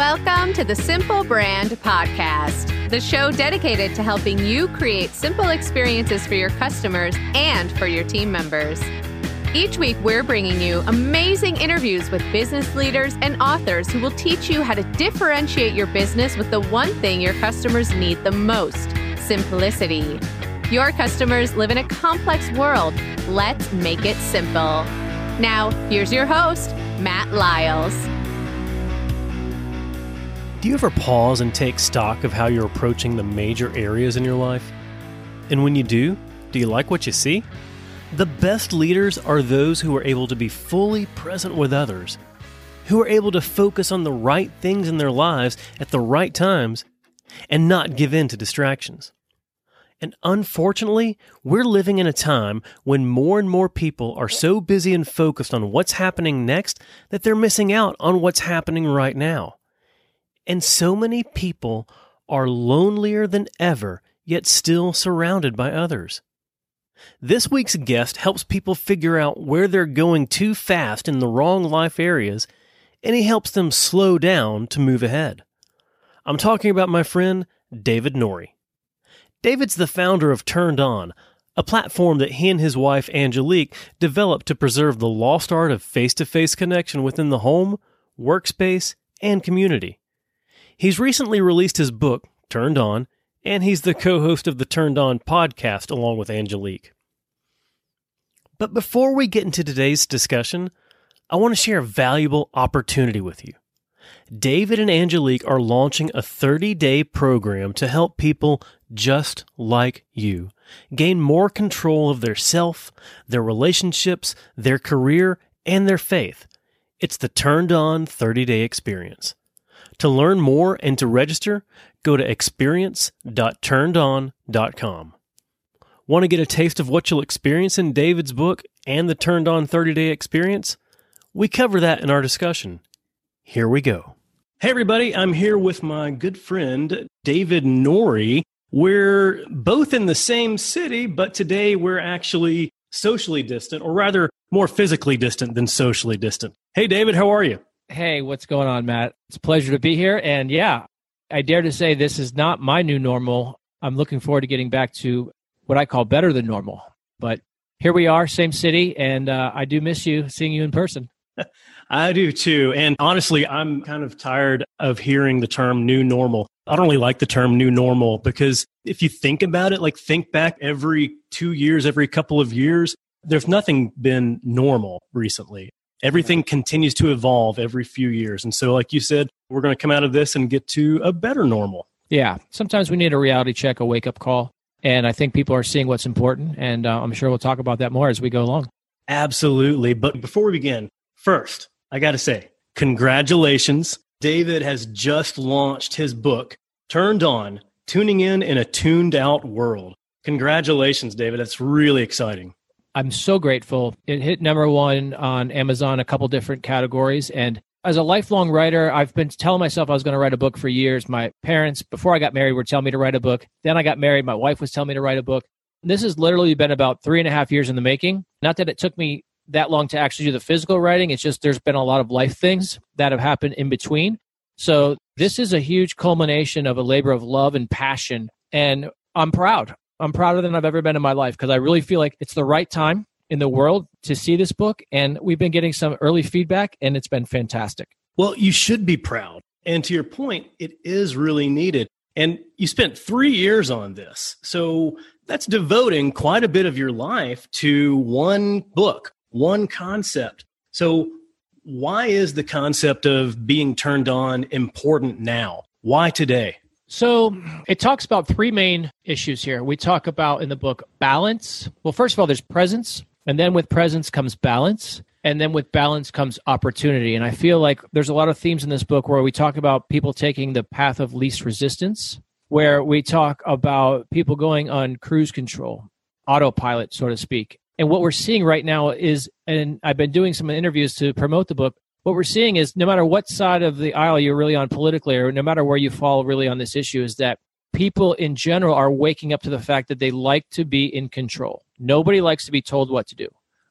Welcome to the Simple Brand Podcast, the show dedicated to helping you create simple experiences for your customers and for your team members. Each week, we're bringing you amazing interviews with business leaders and authors who will teach you how to differentiate your business with the one thing your customers need the most simplicity. Your customers live in a complex world. Let's make it simple. Now, here's your host, Matt Lyles. Do you ever pause and take stock of how you're approaching the major areas in your life? And when you do, do you like what you see? The best leaders are those who are able to be fully present with others, who are able to focus on the right things in their lives at the right times and not give in to distractions. And unfortunately, we're living in a time when more and more people are so busy and focused on what's happening next that they're missing out on what's happening right now. And so many people are lonelier than ever, yet still surrounded by others. This week's guest helps people figure out where they're going too fast in the wrong life areas, and he helps them slow down to move ahead. I'm talking about my friend David Norrie. David's the founder of Turned On, a platform that he and his wife Angelique developed to preserve the lost art of face to face connection within the home, workspace, and community. He's recently released his book, Turned On, and he's the co host of the Turned On podcast along with Angelique. But before we get into today's discussion, I want to share a valuable opportunity with you. David and Angelique are launching a 30 day program to help people just like you gain more control of their self, their relationships, their career, and their faith. It's the Turned On 30 Day Experience. To learn more and to register, go to experience.turnedon.com. Want to get a taste of what you'll experience in David's book and the Turned On 30 Day Experience? We cover that in our discussion. Here we go. Hey, everybody, I'm here with my good friend, David Norrie. We're both in the same city, but today we're actually socially distant, or rather, more physically distant than socially distant. Hey, David, how are you? Hey, what's going on, Matt? It's a pleasure to be here. And yeah, I dare to say this is not my new normal. I'm looking forward to getting back to what I call better than normal. But here we are, same city, and uh, I do miss you, seeing you in person. I do too. And honestly, I'm kind of tired of hearing the term new normal. I don't really like the term new normal because if you think about it, like think back every two years, every couple of years, there's nothing been normal recently everything continues to evolve every few years. And so, like you said, we're going to come out of this and get to a better normal. Yeah. Sometimes we need a reality check, a wake up call. And I think people are seeing what's important. And uh, I'm sure we'll talk about that more as we go along. Absolutely. But before we begin, first, I got to say, congratulations. David has just launched his book, Turned On Tuning In in a Tuned Out World. Congratulations, David. That's really exciting. I'm so grateful. It hit number one on Amazon, a couple different categories. And as a lifelong writer, I've been telling myself I was going to write a book for years. My parents, before I got married, were telling me to write a book. Then I got married. My wife was telling me to write a book. This has literally been about three and a half years in the making. Not that it took me that long to actually do the physical writing. It's just there's been a lot of life things that have happened in between. So this is a huge culmination of a labor of love and passion. And I'm proud. I'm prouder than I've ever been in my life because I really feel like it's the right time in the world to see this book. And we've been getting some early feedback, and it's been fantastic. Well, you should be proud. And to your point, it is really needed. And you spent three years on this. So that's devoting quite a bit of your life to one book, one concept. So, why is the concept of being turned on important now? Why today? So it talks about three main issues here. We talk about in the book balance. Well, first of all, there's presence, and then with presence comes balance. And then with balance comes opportunity. And I feel like there's a lot of themes in this book where we talk about people taking the path of least resistance, where we talk about people going on cruise control, autopilot, so to speak. And what we're seeing right now is, and I've been doing some interviews to promote the book, what we're seeing is no matter what side of the aisle you're really on politically, or no matter where you fall really on this issue, is that people in general are waking up to the fact that they like to be in control. Nobody likes to be told what to do.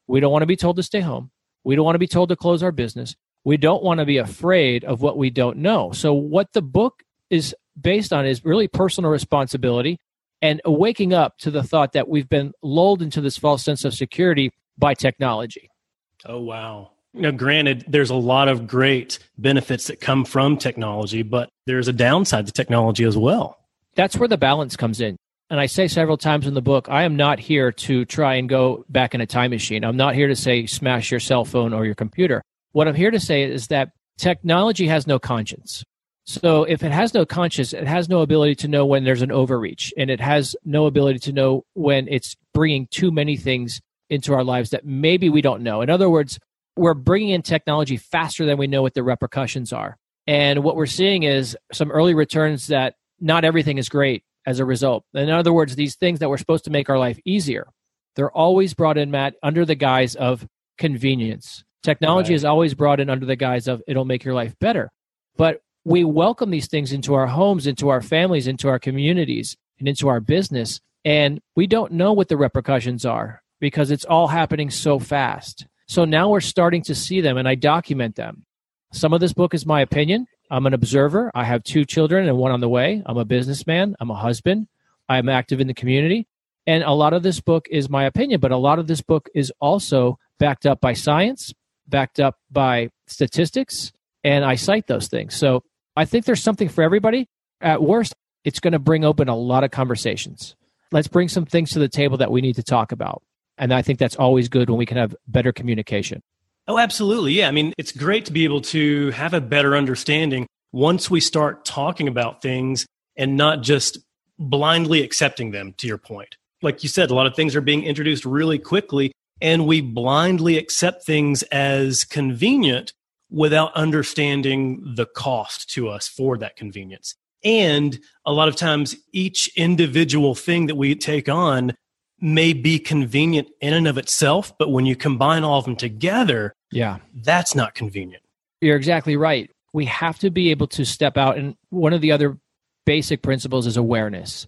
We don't want to be told to stay home. We don't want to be told to close our business. We don't want to be afraid of what we don't know. So, what the book is based on is really personal responsibility and waking up to the thought that we've been lulled into this false sense of security by technology. Oh, wow. Now, granted, there's a lot of great benefits that come from technology, but there's a downside to technology as well. That's where the balance comes in. And I say several times in the book, I am not here to try and go back in a time machine. I'm not here to say smash your cell phone or your computer. What I'm here to say is that technology has no conscience. So if it has no conscience, it has no ability to know when there's an overreach, and it has no ability to know when it's bringing too many things into our lives that maybe we don't know. In other words, we're bringing in technology faster than we know what the repercussions are. And what we're seeing is some early returns that not everything is great as a result. In other words, these things that were supposed to make our life easier, they're always brought in, Matt, under the guise of convenience. Technology right. is always brought in under the guise of it'll make your life better. But we welcome these things into our homes, into our families, into our communities, and into our business. And we don't know what the repercussions are because it's all happening so fast. So now we're starting to see them, and I document them. Some of this book is my opinion. I'm an observer. I have two children and one on the way. I'm a businessman. I'm a husband. I'm active in the community. And a lot of this book is my opinion, but a lot of this book is also backed up by science, backed up by statistics, and I cite those things. So I think there's something for everybody. At worst, it's going to bring open a lot of conversations. Let's bring some things to the table that we need to talk about. And I think that's always good when we can have better communication. Oh, absolutely. Yeah. I mean, it's great to be able to have a better understanding once we start talking about things and not just blindly accepting them, to your point. Like you said, a lot of things are being introduced really quickly, and we blindly accept things as convenient without understanding the cost to us for that convenience. And a lot of times, each individual thing that we take on may be convenient in and of itself, but when you combine all of them together, yeah, that's not convenient. You're exactly right. We have to be able to step out. And one of the other basic principles is awareness.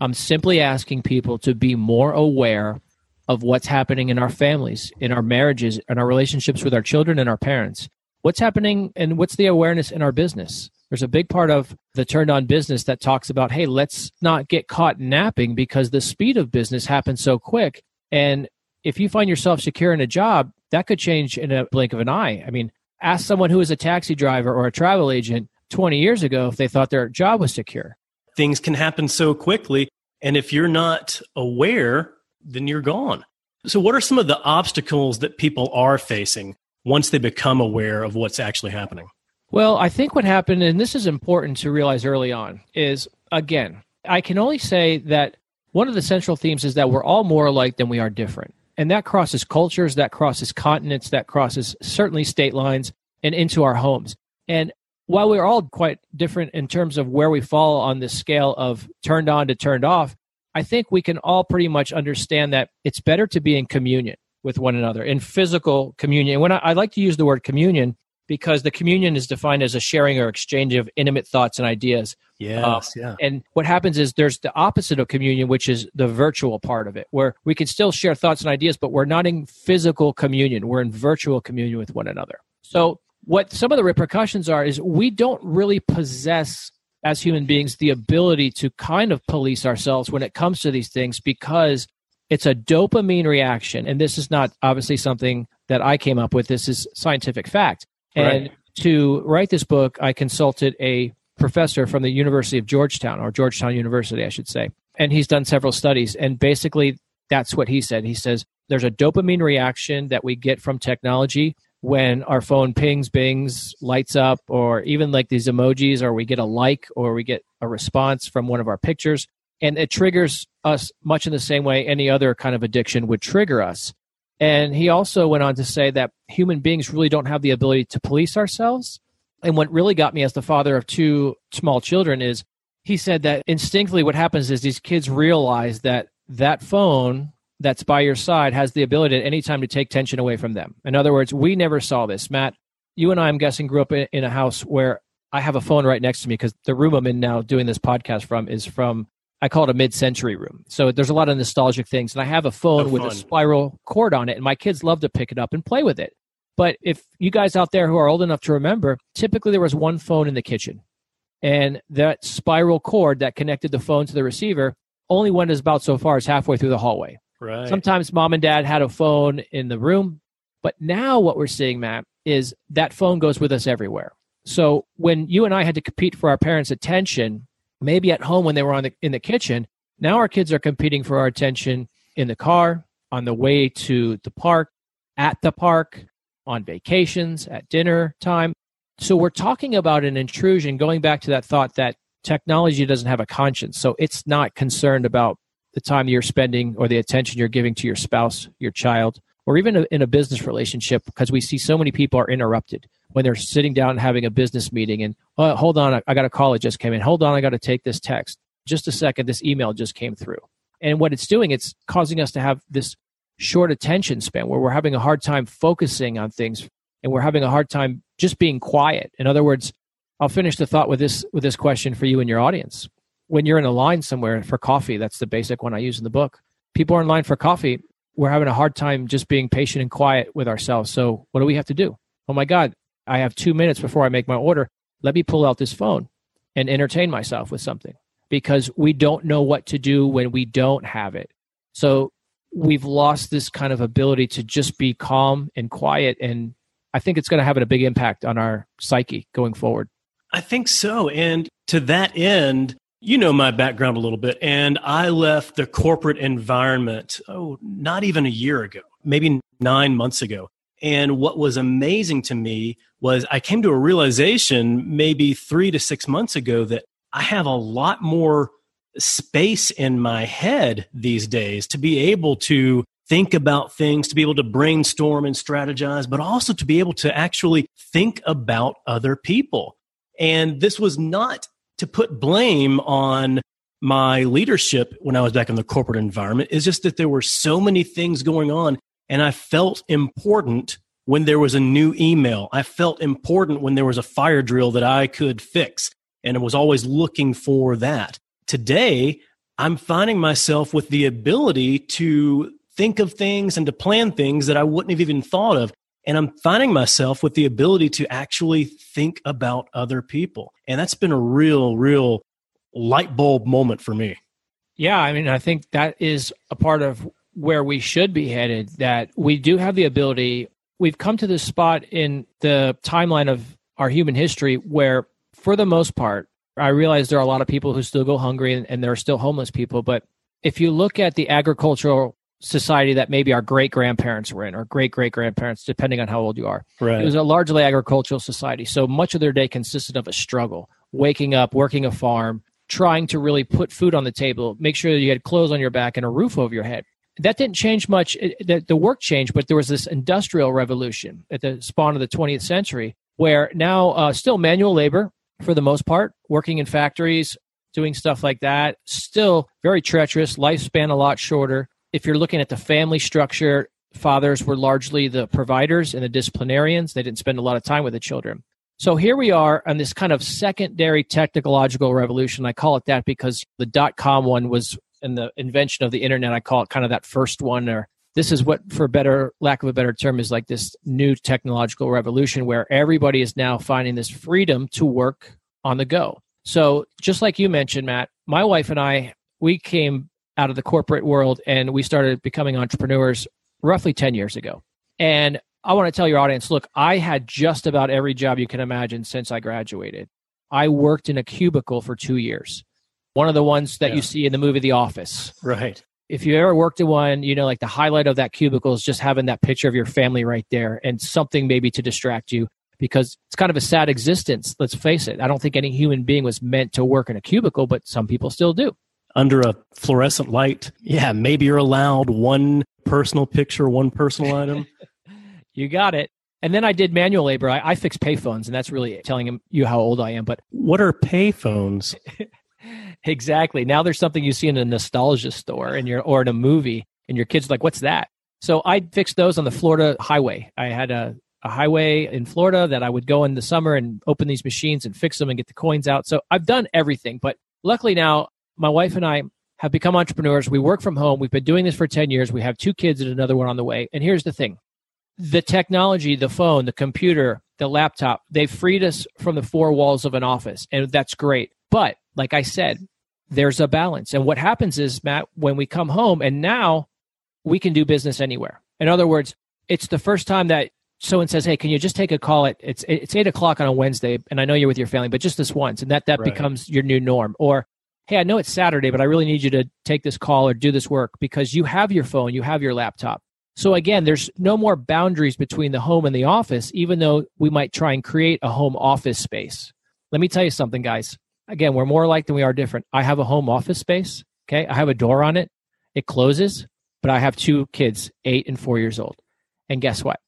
I'm simply asking people to be more aware of what's happening in our families, in our marriages, in our relationships with our children and our parents what's happening and what's the awareness in our business there's a big part of the turned on business that talks about hey let's not get caught napping because the speed of business happens so quick. And if you find yourself secure in a job that could change in a blink of an eye. I mean ask someone who was a taxi driver or a travel agent 20 years ago if they thought their job was secure. Things can happen so quickly and if you're not aware then you're gone. So what are some of the obstacles that people are facing once they become aware of what's actually happening? Well, I think what happened, and this is important to realize early on, is again, I can only say that one of the central themes is that we're all more alike than we are different. And that crosses cultures, that crosses continents, that crosses certainly state lines and into our homes. And while we're all quite different in terms of where we fall on this scale of turned on to turned off, I think we can all pretty much understand that it's better to be in communion with one another in physical communion. When I, I, like to use the word communion because the communion is defined as a sharing or exchange of intimate thoughts and ideas. Yes, uh, yeah. And what happens is there's the opposite of communion, which is the virtual part of it, where we can still share thoughts and ideas, but we're not in physical communion. We're in virtual communion with one another. So what some of the repercussions are is we don't really possess as human beings the ability to kind of police ourselves when it comes to these things because it's a dopamine reaction. And this is not obviously something that I came up with. This is scientific fact. And right. to write this book, I consulted a professor from the University of Georgetown, or Georgetown University, I should say. And he's done several studies. And basically, that's what he said. He says there's a dopamine reaction that we get from technology when our phone pings, bings, lights up, or even like these emojis, or we get a like or we get a response from one of our pictures and it triggers us much in the same way any other kind of addiction would trigger us. And he also went on to say that human beings really don't have the ability to police ourselves. And what really got me as the father of two small children is he said that instinctively what happens is these kids realize that that phone that's by your side has the ability at any time to take tension away from them. In other words, we never saw this. Matt, you and I, I'm guessing, grew up in a house where I have a phone right next to me because the room I'm in now doing this podcast from is from I call it a mid-century room. So there's a lot of nostalgic things, and I have a phone with a spiral cord on it, and my kids love to pick it up and play with it. But if you guys out there who are old enough to remember, typically there was one phone in the kitchen. And that spiral cord that connected the phone to the receiver only went as about so far as halfway through the hallway. Right. Sometimes mom and dad had a phone in the room. But now what we're seeing, Matt, is that phone goes with us everywhere. So when you and I had to compete for our parents' attention, maybe at home when they were on the, in the kitchen, now our kids are competing for our attention in the car, on the way to the park, at the park, on vacations, at dinner time. So we're talking about an intrusion, going back to that thought that technology doesn't have a conscience. So it's not concerned about the time you're spending or the attention you're giving to your spouse, your child, or even in a business relationship, because we see so many people are interrupted when they're sitting down and having a business meeting and oh, hold on, I, got a call that just came in. Hold on, I got to take this text. Just a second, this email just came through. And what it's doing, it's causing us to have this short attention span where we're having a hard time focusing on things and we're having a hard time just being quiet. In other words, I'll finish the thought with this with this question for you and your audience. When you're in a line somewhere for coffee, that's the basic one I use in the book. People are in line for coffee. We're having a hard time just being patient and quiet with ourselves. So what do we have to do? Oh my God, I have two minutes before I make my order. Let me pull out this phone and entertain myself with something because we don't know what to do when we don't have it. So we've lost this kind of ability to just be calm and quiet. And I think it's going to have a big impact on our psyche going forward. I think so. And to that end, you know my background a little bit, and I left the corporate environment, oh, not even a year ago, maybe nine months ago. And what was amazing to me was I came to a realization maybe three to six months ago that I have a lot more space in my head these days to be able to think about things, to be able to brainstorm and strategize, but also to be able to actually think about other people. And this was not to put blame on my leadership when I was back in the corporate environment. It's just that there were so many things going on and I felt important when there was a new email. I felt important when there was a fire drill that I could fix. And I was always looking for that. Today, I'm finding myself with the ability to think of things and to plan things that I wouldn't have even thought of. And I'm finding myself with the ability to actually think about other people. And that's been a real, real light bulb moment for me. Yeah, I mean, I think that is a part of where we should be headed, that we do have the ability. We've come to this spot in the timeline of our human history where, for the most part, I realize there are a lot of people who still go hungry and, and there are still homeless people. But if you look at the agricultural society that maybe our great grandparents were in, or great great grandparents, depending on how old you are, right. it was a largely agricultural society. So much of their day consisted of a struggle, waking up, working a farm, trying to really put food on the table, make sure that you had clothes on your back and a roof over your head. That didn't change much. It, the, the work changed, but there was this industrial revolution at the spawn of the 20th century where now uh, still manual labor for the most part, working in factories, doing stuff like that. Still very treacherous, lifespan a lot shorter. If you're looking at the family structure, fathers were largely the providers and the disciplinarians. They didn't spend a lot of time with the children. So here we are on this kind of secondary technological revolution. I call it that because the dot com one was in the invention of the internet. I call it kind of that first one or this is what for better lack of a better term is like this new technological revolution where everybody is now finding this freedom to work on the go. So just like you mentioned matt my wife and i we came out of the corporate world and we started becoming entrepreneurs roughly 10 years ago. And i want to tell your audience look i had just about every job you can imagine since i graduated. I worked in a cubicle for two years one of the ones that yeah. you see in the movie the office right if you ever worked in one, you know, like the highlight of that cubicle is just having that picture of your family right there and something maybe to distract you because it's kind of a sad existence. Let's face it. I don't think any human being was meant to work in a cubicle, but some people still do. Under a fluorescent light, yeah, maybe you're allowed one personal picture, one personal item. you got it. And then I did manual labor. I, I fixed payphones, and that's really telling you how old I am. But what are payphones? exactly. Now there's something you see in a nostalgia store and you're or in a movie and your kids like, what's that? So I fixed those on the Florida highway. I had a, a highway in Florida that I would go in the summer and open these machines and fix them and get the coins out. So I've done everything. But luckily now my wife and I have become entrepreneurs. We work from home. We've been doing this for 10 years. We have two kids and another one on the way. And here's the thing the technology, the phone, the computer, the laptop, they've freed us from the four walls of an office, and that's great. But like I said, there's a balance. And what happens is, Matt, when we come home and now we can do business anywhere. In other words, it's the first time that someone says, "Hey, can you just take a call at it's it's eight o'clock on a Wednesday?" And I know you're with your family, but just this once, and that that right. becomes your new norm. Or, "Hey, I know it's Saturday, but I really need you to take this call or do this work because you have your phone, you have your laptop." So again, there's no more boundaries between the home and the office, even though we might try and create a home office space. Let me tell you something, guys. Again, we're more alike than we are different. I have a home office space. Okay. I have a door on it. It closes, but I have two kids, eight and four years old. And guess what?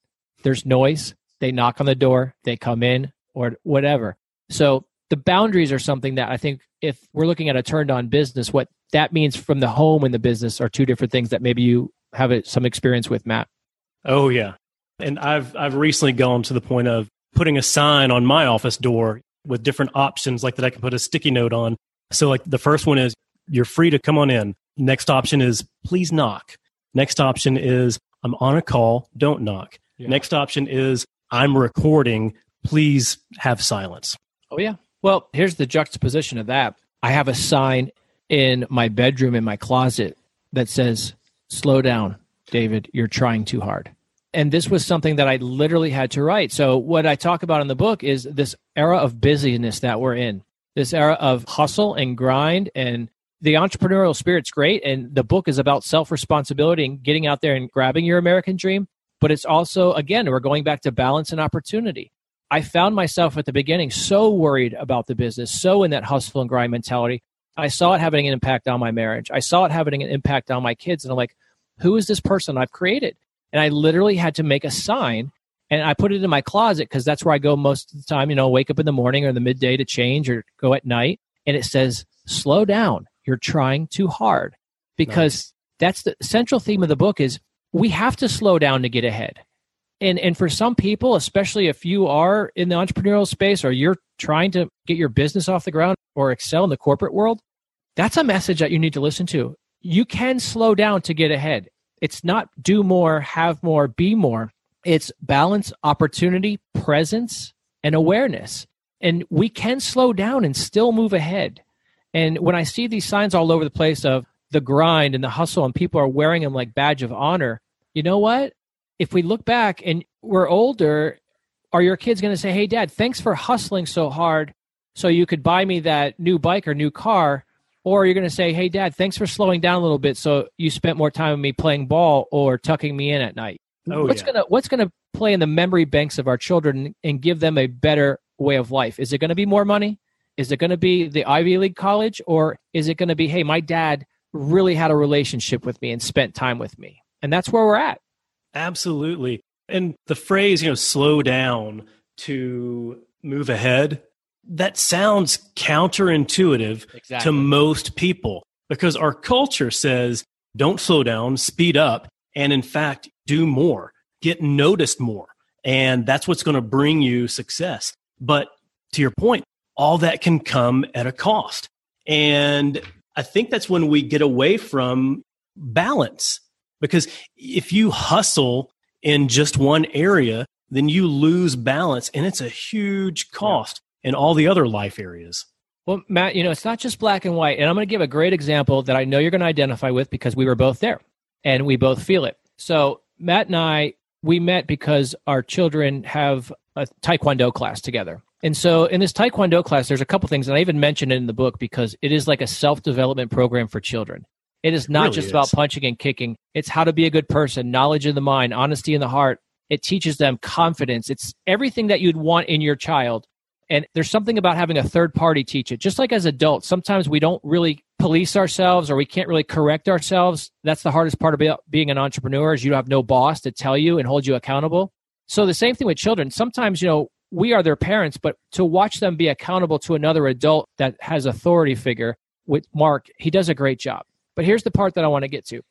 There's noise. They knock on the door, they come in, or whatever. So the boundaries are something that I think if we're looking at a turned on business, what that means from the home and the business are two different things that maybe you have some experience with, Matt. Oh yeah, and I've I've recently gone to the point of putting a sign on my office door with different options, like that I can put a sticky note on. So like the first one is you're free to come on in. Next option is please knock. Next option is I'm on a call, don't knock. Yeah. Next option is I'm recording, please have silence. Oh yeah. Well, here's the juxtaposition of that. I have a sign in my bedroom in my closet that says slow down, David, you're trying too hard. And this was something that I literally had to write. So, what I talk about in the book is this era of busyness that we're in, this era of hustle and grind. And the entrepreneurial spirit's great. And the book is about self responsibility and getting out there and grabbing your American dream. But it's also, again, we're going back to balance and opportunity. I found myself at the beginning so worried about the business, so in that hustle and grind mentality. I saw it having an impact on my marriage. I saw it having an impact on my kids. And I'm like, who is this person I've created? And I literally had to make a sign and I put it in my closet because that's where I go most of the time, you know, wake up in the morning or the midday to change or go at night. And it says, slow down. You're trying too hard because nice. that's the central theme of the book is we have to slow down to get ahead. And, and for some people, especially if you are in the entrepreneurial space or you're trying to get your business off the ground or excel in the corporate world, that's a message that you need to listen to you can slow down to get ahead. It's not do more, have more, be more. It's balance, opportunity, presence, and awareness. And we can slow down and still move ahead. And when I see these signs all over the place of the grind and the hustle, and people are wearing them like badge of honor, you know what? If we look back and we're older, are your kids going to say, "Hey, Dad, thanks for hustling so hard, so you could buy me that new bike or new car"? Or you're going to say, hey, dad, thanks for slowing down a little bit. So you spent more time with me playing ball or tucking me in at night. Oh, what's yeah. gonna what's gonna play in the memory banks of our children and give them a better way of life? Is it going to be more money? Is it going to be the Ivy League college, or is it going to be, hey, my dad really had a relationship with me and spent time with me, and that's where we're at. Absolutely, and the phrase, you know, slow down to move ahead that sounds counterintuitive exactly. to most people because our culture says don't slow down, speed up, and in fact, do more, get noticed more. And that's what's going to bring you success. But to your point, all that can come at a cost. And I think that's when we get away from balance because if you hustle in just one area, then you lose balance and it's a huge cost in all the other life areas. Well, Matt, you know, it's not just black and white. And I'm going to give a great example that I know you're going to identify with because we were both there and we both feel it. So, Matt and I, we met because our children have a taekwondo class together. And so, in this taekwondo class, there's a couple things, and I even mentioned it in the book because it is like a self development program for children. It is not really just is. about punching and kicking, it's how to be a good person, knowledge in the mind, honesty in the heart. It teaches them confidence. It's everything that you'd want in your child and there's something about having a third party teach it. Just like as adults, sometimes we don't really police ourselves or we can't really correct ourselves. That's the hardest part about being an entrepreneur is you have no boss to tell you and hold you accountable. So the same thing with children. Sometimes, you know, we are their parents, but to watch them be accountable to another adult that has authority figure with Mark, he does a great job. But here's the part that I want to get to.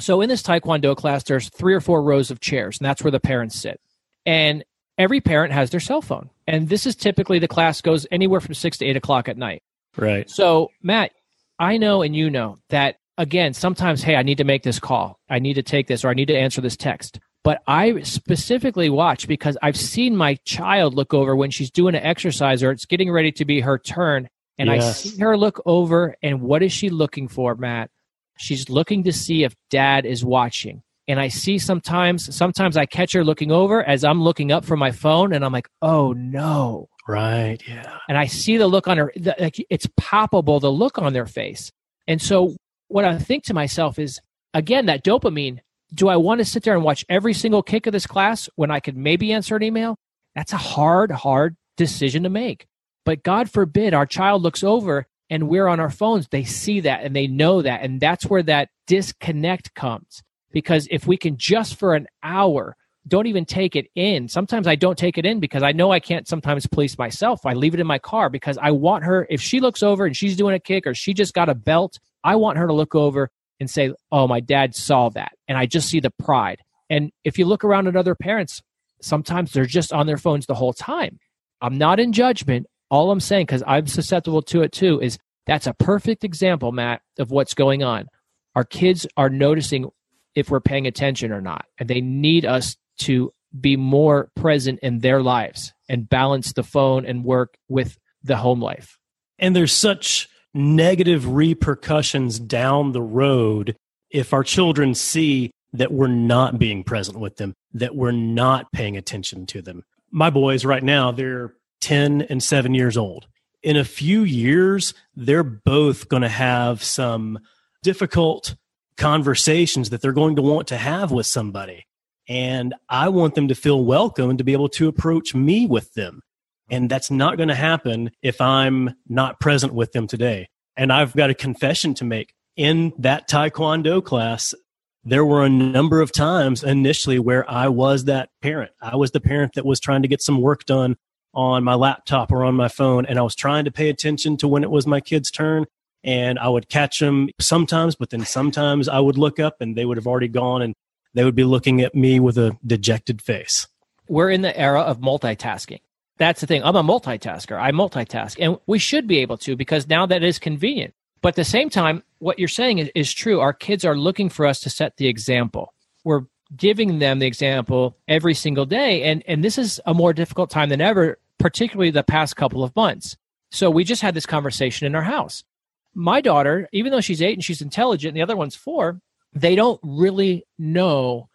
So in this Taekwondo class, there's three or four rows of chairs, and that's where the parents sit. And every parent has their cell phone. And this is typically the class goes anywhere from six to eight o'clock at night. Right. So, Matt, I know and you know that, again, sometimes, hey, I need to make this call. I need to take this or I need to answer this text. But I specifically watch because I've seen my child look over when she's doing an exercise or it's getting ready to be her turn. And yes. I see her look over, and what is she looking for, Matt? She's looking to see if dad is watching. And I see sometimes, sometimes I catch her looking over as I'm looking up from my phone, and I'm like, oh no. Right. Yeah. And I see the look on her, like it's palpable, the look on their face. And so what I think to myself is, again, that dopamine do I want to sit there and watch every single kick of this class when I could maybe answer an email? That's a hard, hard decision to make. But God forbid our child looks over and we're on our phones. They see that and they know that. And that's where that disconnect comes. Because if we can just for an hour, don't even take it in. Sometimes I don't take it in because I know I can't sometimes police myself. I leave it in my car because I want her, if she looks over and she's doing a kick or she just got a belt, I want her to look over and say, oh, my dad saw that. And I just see the pride. And if you look around at other parents, sometimes they're just on their phones the whole time. I'm not in judgment. All I'm saying, because I'm susceptible to it too, is that's a perfect example, Matt, of what's going on. Our kids are noticing if we're paying attention or not, and they need us to be more present in their lives and balance the phone and work with the home life. And there's such negative repercussions down the road if our children see that we're not being present with them, that we're not paying attention to them. My boys right now, they're 10 and 7 years old. In a few years, they're both going to have some difficult conversations that they're going to want to have with somebody. And I want them to feel welcome and to be able to approach me with them. And that's not going to happen if I'm not present with them today. And I've got a confession to make. In that Taekwondo class, there were a number of times initially where I was that parent. I was the parent that was trying to get some work done on my laptop or on my phone, and I was trying to pay attention to when it was my kid's turn. And I would catch them sometimes, but then sometimes I would look up and they would have already gone and they would be looking at me with a dejected face. We're in the era of multitasking. That's the thing. I'm a multitasker. I multitask, and we should be able to because now that is convenient. But at the same time, what you're saying is, is true. Our kids are looking for us to set the example. We're giving them the example every single day, and and this is a more difficult time than ever, particularly the past couple of months. So we just had this conversation in our house. My daughter, even though she's eight and she's intelligent, and the other one's four, they don't really know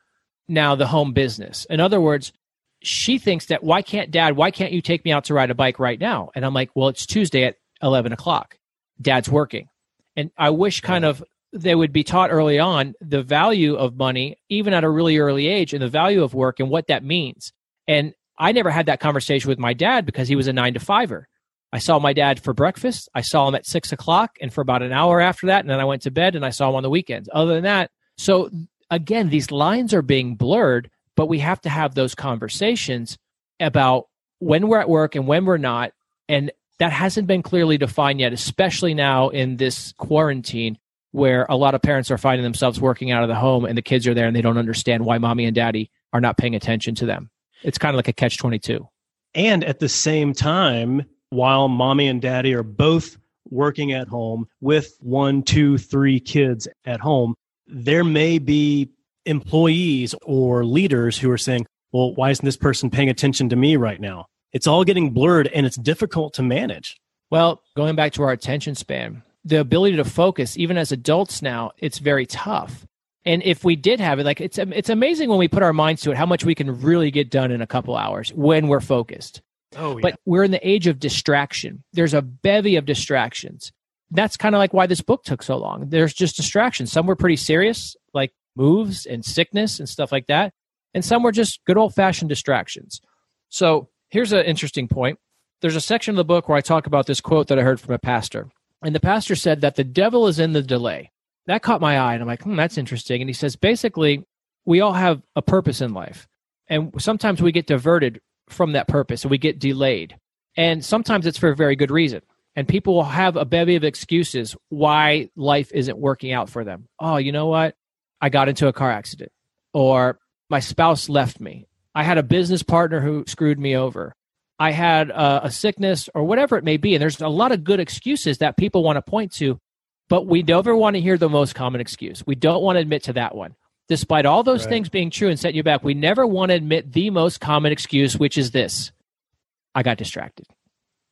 now the home business. In other words, she thinks that why can't dad, why can't you take me out to ride a bike right now? And I'm like, well, it's Tuesday at 11 o'clock. Dad's working. And I wish kind of they would be taught early on the value of money, even at a really early age, and the value of work and what that means. And I never had that conversation with my dad because he was a nine to fiver. I saw my dad for breakfast. I saw him at six o'clock and for about an hour after that. And then I went to bed and I saw him on the weekends. Other than that, so again, these lines are being blurred but we have to have those conversations about when we're at work and when we're not. And that hasn't been clearly defined yet, especially now in this quarantine where a lot of parents are finding themselves working out of the home and the kids are there and they don't understand why mommy and daddy are not paying attention to them. It's kind of like a catch 22. And at the same time, while mommy and daddy are both working at home with one, two, three kids at home, there may be employees or leaders who are saying, well, why isn't this person paying attention to me right now? It's all getting blurred and it's difficult to manage. Well, going back to our attention span, the ability to focus, even as adults now, it's very tough. And if we did have it, like it's it's amazing when we put our minds to it, how much we can really get done in a couple hours when we're focused. Oh, yeah. But we're in the age of distraction. There's a bevy of distractions. That's kind of like why this book took so long. There's just distractions. Some were pretty serious, like moves and sickness and stuff like that. And some were just good old fashioned distractions. So here's an interesting point. There's a section of the book where I talk about this quote that I heard from a pastor. And the pastor said that the devil is in the delay. That caught my eye. And I'm like, hmm, that's interesting. And he says, basically, we all have a purpose in life. And sometimes we get diverted from that purpose we get delayed. And sometimes it's for a very good reason. And people will have a bevy of excuses why life isn't working out for them. Oh, you know what? I got into a car accident, or my spouse left me. I had a business partner who screwed me over. I had a, a sickness, or whatever it may be. And there's a lot of good excuses that people want to point to, but we never want to hear the most common excuse. We don't want to admit to that one. Despite all those Right. things being true and setting you back, we never want to admit the most common excuse, which is this I got distracted.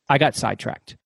I got sidetracked.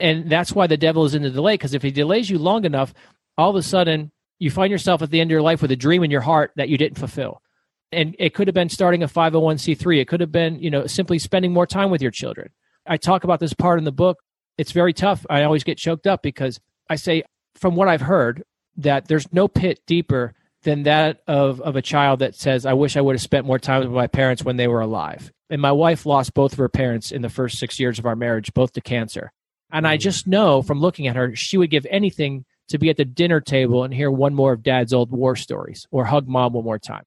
And that's why the devil is in the delay, because if he delays you long enough, all of a sudden you find yourself at the end of your life with a dream in your heart that you didn't fulfill. And it could have been starting a 501c3. It could have been, you know, simply spending more time with your children. I talk about this part in the book. It's very tough. I always get choked up because I say, from what I've heard, that there's no pit deeper than that of, of a child that says, I wish I would have spent more time with my parents when they were alive. And my wife lost both of her parents in the first six years of our marriage, both to cancer. And I mm. just know from looking at her, she would give anything to be at the dinner table and hear one more of dad's old war stories or hug mom one more time.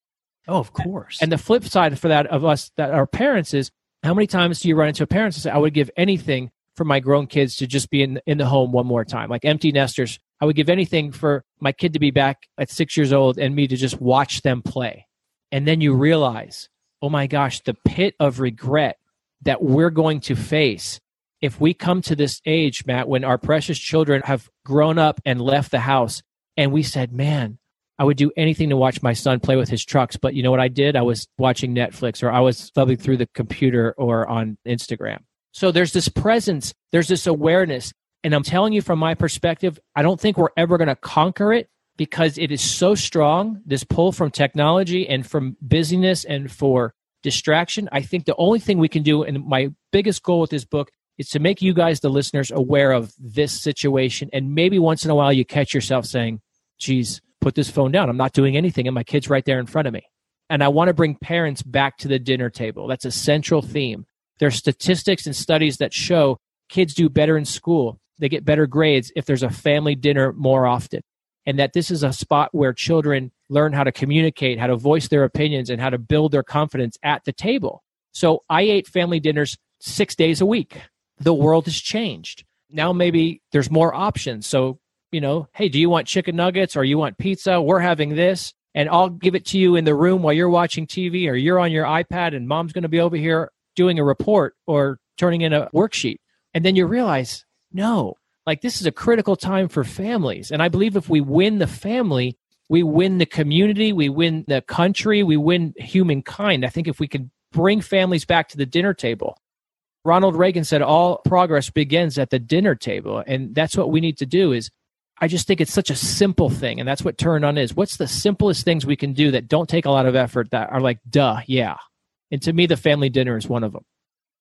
Oh, of course. And the flip side for that of us that are parents is how many times do you run into a parent and say, I would give anything for my grown kids to just be in, in the home one more time? Like empty nesters, I would give anything for my kid to be back at six years old and me to just watch them play. And then you realize, oh my gosh, the pit of regret that we're going to face if we come to this age, Matt, when our precious children have grown up and left the house and we said, man, I would do anything to watch my son play with his trucks. But you know what I did? I was watching Netflix or I was thumbing through the computer or on Instagram. So there's this presence, there's this awareness. And I'm telling you from my perspective, I don't think we're ever going to conquer it because it is so strong, this pull from technology and from busyness and for distraction. I think the only thing we can do, and my biggest goal with this book is to make you guys, the listeners, aware of this situation. And maybe once in a while you catch yourself saying, geez, put this phone down. I'm not doing anything, and my kid's right there in front of me. And I want to bring parents back to the dinner table. That's a central theme. There are statistics and studies that show kids do better in school. They get better grades if there's a family dinner more often. And that this is a spot where children learn how to communicate, how to voice their opinions, and how to build their confidence at the table. So I ate family dinners six days a week. The world has changed. Now maybe there's more options. So, you know, hey, do you want chicken nuggets or you want pizza? We're having this. And I'll give it to you in the room while you're watching TV or you're on your iPad and mom's going to be over here doing a report or turning in a worksheet. And then you realize, no, like this is a critical time for families. And I believe if we win the family, we win the community, we win the country, we win humankind. I think if we could bring families back to the dinner table. Ronald Reagan said all progress begins at the dinner table. And that's what we need to do is I just think it's such a simple thing. And that's what turn on is. What's the simplest things we can do that don't take a lot of effort that are like, duh, yeah. And to me, the family dinner is one of them.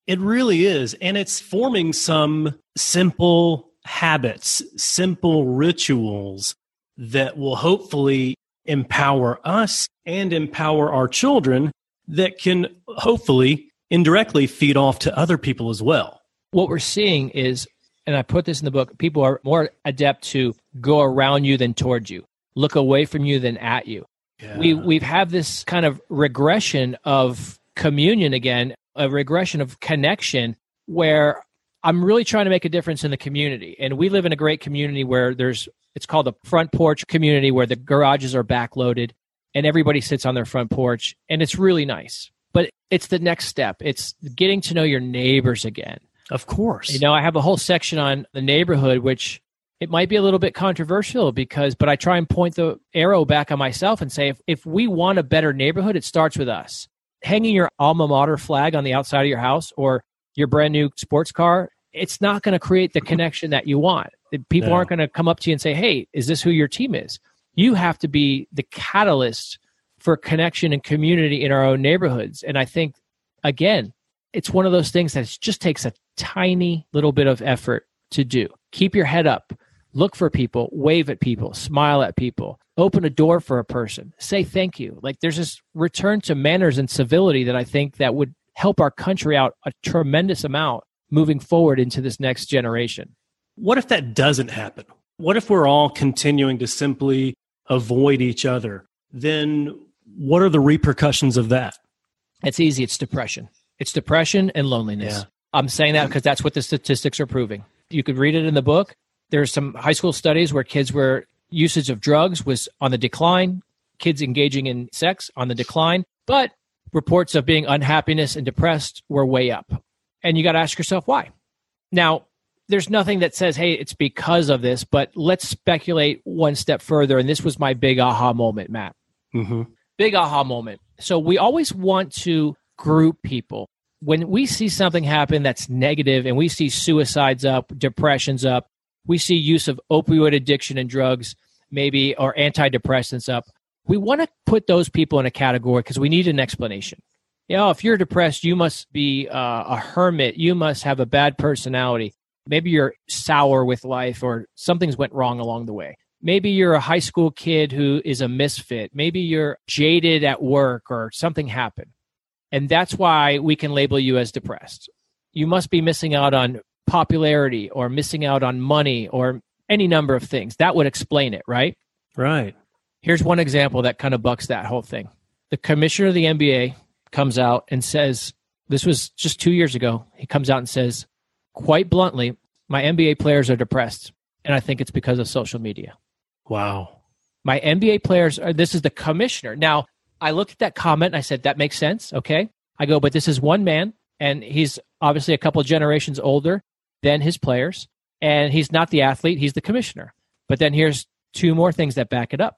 It really is. And it's forming some simple habits, simple rituals that will hopefully empower us and empower our children that can hopefully indirectly feed off to other people as well. What we're seeing is, and I put this in the book, people are more adept to go around you than towards you, look away from you than at you. Yeah. We we've had this kind of regression of communion again, a regression of connection where I'm really trying to make a difference in the community. And we live in a great community where there's it's called the front porch community where the garages are backloaded and everybody sits on their front porch and it's really nice. But it's the next step. It's getting to know your neighbors again. Of course. You know, I have a whole section on the neighborhood, which it might be a little bit controversial because, but I try and point the arrow back on myself and say, if, if we want a better neighborhood, it starts with us. Hanging your alma mater flag on the outside of your house or your brand new sports car, it's not going to create the connection that you want. People No. aren't going to come up to you and say, hey, is this who your team is? You have to be the catalyst for connection and community in our own neighborhoods. And I think, again, it's one of those things that just takes a tiny little bit of effort to do. Keep your head up, look for people, wave at people, smile at people, open a door for a person, say thank you. Like there's this return to manners and civility that I think that would help our country out a tremendous amount moving forward into this next generation. What if that doesn't happen? What if we're all continuing to simply avoid each other? Then what are the repercussions of that? It's easy. It's depression. It's depression and loneliness. Yeah. I'm saying that because that's what the statistics are proving. You could read it in the book. There's some high school studies where kids were usage of drugs was on the decline, kids engaging in sex on the decline, but reports of being unhappiness and depressed were way up. And you got to ask yourself why. Now, there's nothing that says, hey, it's because of this, but let's speculate one step further. And this was my big aha moment, Matt. Mm-hmm. Big aha moment. So we always want to group people. When we see something happen that's negative and we see suicides up, depressions up, we see use of opioid addiction and drugs, maybe, or antidepressants up, we want to put those people in a category because we need an explanation. You know, if you're depressed, you must be uh, a hermit. You must have a bad personality. Maybe you're sour with life or something's went wrong along the way. Maybe you're a high school kid who is a misfit. Maybe you're jaded at work or something happened. And that's why we can label you as depressed. You must be missing out on popularity or missing out on money or any number of things. That would explain it, right? Right. Here's one example that kind of bucks that whole thing. The commissioner of the NBA comes out and says, this was just two years ago. He comes out and says, quite bluntly, my NBA players are depressed. And I think it's because of social media. Wow. My NBA players are, this is the commissioner. Now, I looked at that comment and I said, that makes sense. Okay. I go, but this is one man and he's obviously a couple generations older than his players. And he's not the athlete, he's the commissioner. But then here's two more things that back it up.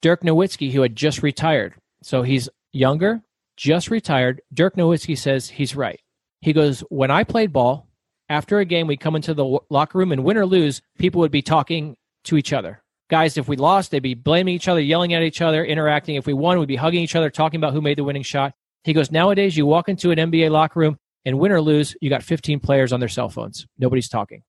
Dirk Nowitzki, who had just retired. So he's younger, just retired. Dirk Nowitzki says he's right. He goes, When I played ball, after a game, we come into the locker room and win or lose, people would be talking to each other. Guys, if we lost, they'd be blaming each other, yelling at each other, interacting. If we won, we'd be hugging each other, talking about who made the winning shot. He goes, Nowadays, you walk into an NBA locker room and win or lose, you got 15 players on their cell phones. Nobody's talking.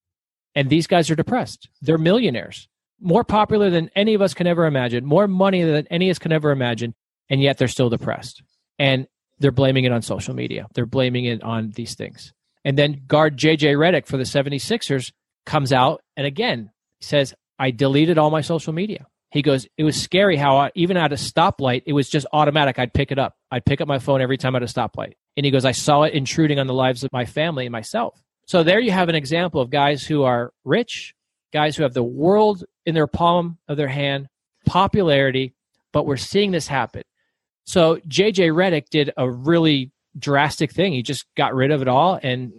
And these guys are depressed. They're millionaires, more popular than any of us can ever imagine, more money than any of us can ever imagine, and yet they're still depressed. And they're blaming it on social media. They're blaming it on these things. And then guard JJ Redick for the 76ers comes out and again says, I deleted all my social media. He goes, it was scary how I, even at a stoplight, it was just automatic. I'd pick it up. I'd pick up my phone every time at a stoplight. And he goes, I saw it intruding on the lives of my family and myself. So there you have an example of guys who are rich, guys who have the world in their palm of their hand, popularity, but we're seeing this happen. So JJ Redick did a really drastic thing. He just got rid of it all. And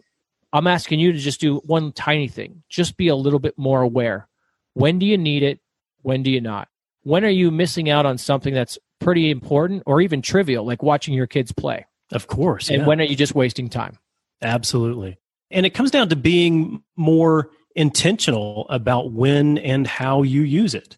I'm asking you to just do one tiny thing. Just be a little bit more aware. When do you need it? When do you not? When are you missing out on something that's pretty important or even trivial, like watching your kids play? Of course. And yeah. when are you just wasting time? Absolutely. And it comes down to being more intentional about when and how you use it.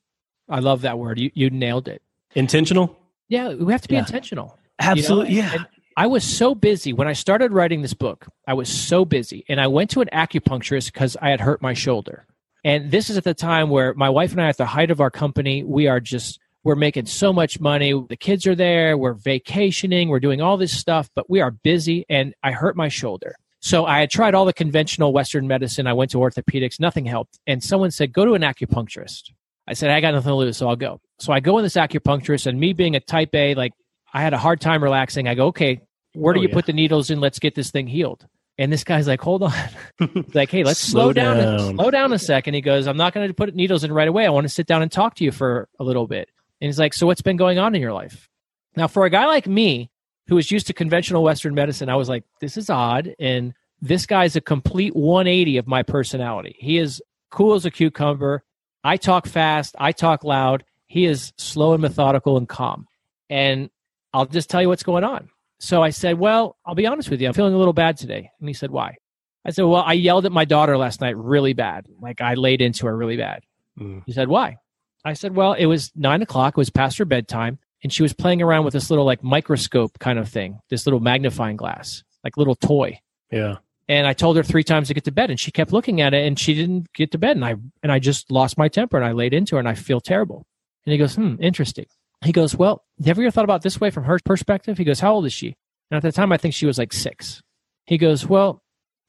I love that word. You you nailed it. Intentional? Yeah, we have to be Yeah. intentional. Absolutely. You know? yeah. And I was so busy when I started writing this book. I was so busy, and I went to an acupuncturist because I had hurt my shoulder. And this is at the time where my wife and I, at the height of our company, we are just we're making so much money. The kids are there. We're vacationing. We're doing all this stuff, but we are busy. And I hurt my shoulder. So I had tried all the conventional Western medicine. I went to orthopedics. Nothing helped. And someone said, "Go to an acupuncturist." I said, "I got nothing to lose, so I'll go." So I go in this acupuncturist, and me being a Type A, like I had a hard time relaxing. I go, "Okay, where do Oh, you yeah. put the needles in? Let's get this thing healed." And this guy's like, "Hold on." He's like, "Hey, let's slow, Slow down. down. slow down a second. He goes, "I'm not going to put needles in right away. I want to sit down and talk to you for a little bit." And he's like, "So what's been going on in your life?" Now, for a guy like me who was used to conventional Western medicine, I was like, "This is odd." And this guy's a complete 180 of my personality. He is cool as a cucumber. I talk fast. I talk loud. He is slow and methodical and calm. And I'll just tell you what's going on. So I said, Well, I'll be honest with you. I'm feeling a little bad today. And he said, Why? I said, Well, I yelled at my daughter last night really bad. Like I laid into her really bad. Mm. He said, Why? I said, Well, it was nine o'clock. It was past her bedtime. And she was playing around with this little like microscope kind of thing, this little magnifying glass, like little toy. Yeah. And I told her three times to get to bed, and she kept looking at it, and she didn't get to bed. And I and I just lost my temper, and I laid into her, and I feel terrible. And he goes, "Hmm, interesting." He goes, "Well, have you ever thought about this way from her perspective?" He goes, "How old is she?" And at the time, I think she was like six. He goes, "Well,